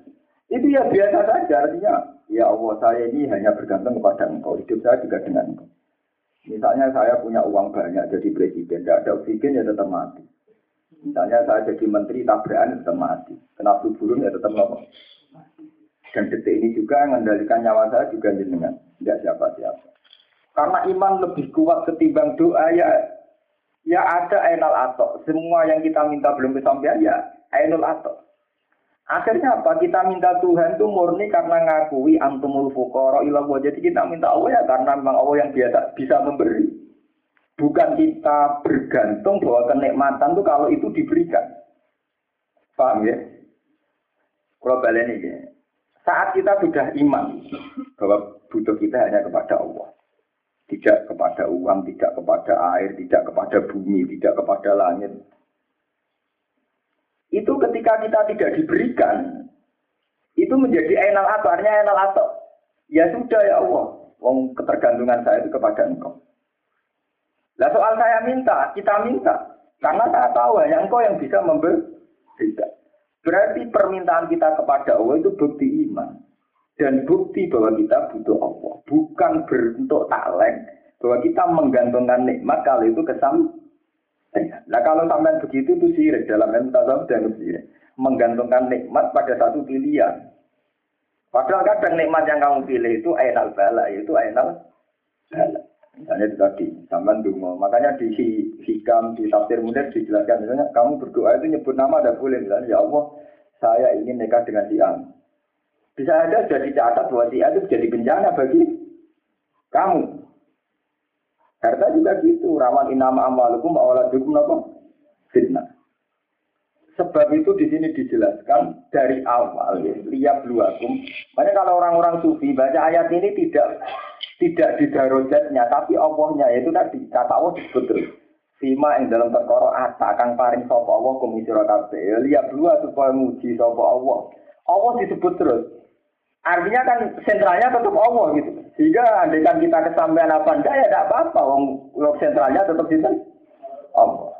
Itu ya biasa saja artinya Ya Allah, saya ini hanya bergantung kepada engkau. Hidup saya juga dengan engkau. Misalnya saya punya uang banyak jadi presiden, tidak ada oksigen ya tetap mati. Misalnya saya jadi menteri tabrakan ya tetap mati. Kena burung ya tetap mati. Dan detik ini juga mengendalikan nyawa saya juga jenengan, tidak siapa-siapa. Karena iman lebih kuat ketimbang doa ya ya ada ainal atok. Semua yang kita minta belum kesampaian ya ainul atok. Akhirnya apa? Kita minta Tuhan itu murni karena ngakui antumul ilah Jadi kita minta Allah ya karena memang Allah yang biasa bisa memberi. Bukan kita bergantung bahwa kenikmatan itu kalau itu diberikan. Paham ya? Kalau balik ini, saat kita sudah iman bahwa butuh kita hanya kepada Allah. Tidak kepada uang, tidak kepada air, tidak kepada bumi, tidak kepada langit itu ketika kita tidak diberikan, itu menjadi enal atau enal atau. Ya sudah ya Allah, wong ketergantungan saya itu kepada engkau. Lah soal saya minta, kita minta. Karena saya tahu hanya engkau yang bisa memberi. Berarti permintaan kita kepada Allah itu bukti iman. Dan bukti bahwa kita butuh Allah. Bukan bentuk talent bahwa kita menggantungkan nikmat kalau itu kesam Nah kalau sampai begitu itu sirik dalam ilmu tasawuf dan sirik. Menggantungkan nikmat pada satu pilihan. Padahal kadang nikmat yang kamu pilih itu ainal bala, itu ainal bala. Misalnya itu tadi, sampai dungo. Makanya di hikam, di tafsir mudah dijelaskan, misalnya kamu berdoa itu nyebut nama ada boleh. Misalnya, ya Allah, saya ingin nikah dengan si A. Bisa ada jadi catat bahwa si itu jadi bencana bagi kamu. Harta juga gitu, rawan inama amalukum awaladukum apa? Fitnah. Sebab itu di sini dijelaskan dari awal ya, lihat luakum. Makanya kalau orang-orang sufi baca ayat ini tidak tidak di darojatnya, tapi Allahnya itu tadi kata Allah disebut terus. Sima yang dalam perkara ata akan paring sopo Allah komisi kabeh. Lihat dua supaya muji sopo Allah. Allah disebut terus. Artinya kan sentralnya tetap Allah gitu. Sehingga andaikan kita kesampaian apa enggak ya tidak apa-apa. Wong sentralnya tetap di Allah.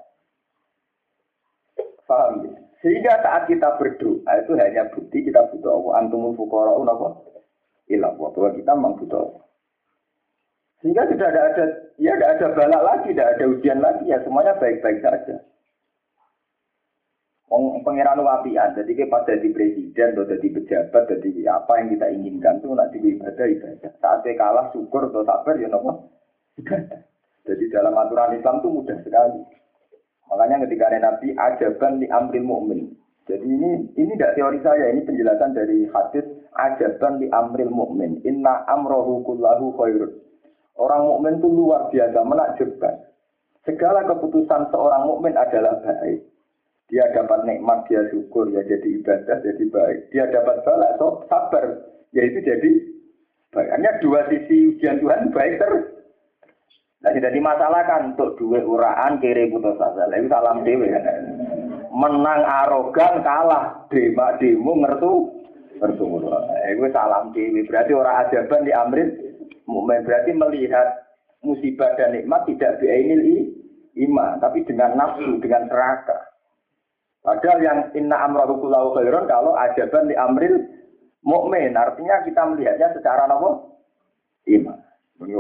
Paham ya? Sehingga saat kita berdoa itu hanya bukti kita butuh Allah. Antumul fuqara'un apa? Ilah bahwa kita memang butuh Allah. Sehingga ada, ada ya tidak ada balak lagi, tidak ada ujian lagi ya semuanya baik-baik saja. Pengiran wapian, jadi kita pas jadi presiden atau jadi pejabat, jadi apa yang kita inginkan tuh nanti ibadah ibadah. Saat kalah syukur atau sabar ya nopo. Jadi dalam aturan Islam itu mudah sekali. Makanya ketika ada Nabi ajaban di amril mukmin. Jadi ini ini tidak teori saya, ini penjelasan dari hadis ajaban di amril mukmin. Inna amrohu kullahu khairun. Orang mukmin itu luar biasa menakjubkan. Segala keputusan seorang mukmin adalah baik. Dia dapat nikmat, dia syukur, ya jadi ibadah, jadi baik. Dia dapat balak, so sabar, ya itu jadi baik. Hanya dua sisi ujian Tuhan baik terus. Nah, tidak dimasalahkan untuk dua uraan kiri putus asa. Itu salam dewi. Menang arogan, kalah dema demo ngertu ngertu. Itu salam dewi. Berarti orang ajaban di amrin berarti melihat musibah dan nikmat tidak biainil iman, tapi dengan nafsu, dengan serakah. Padahal yang inna amrahu kullahu khairan kalau ajaban di amril mukmin artinya kita melihatnya secara apa? Iman. Ini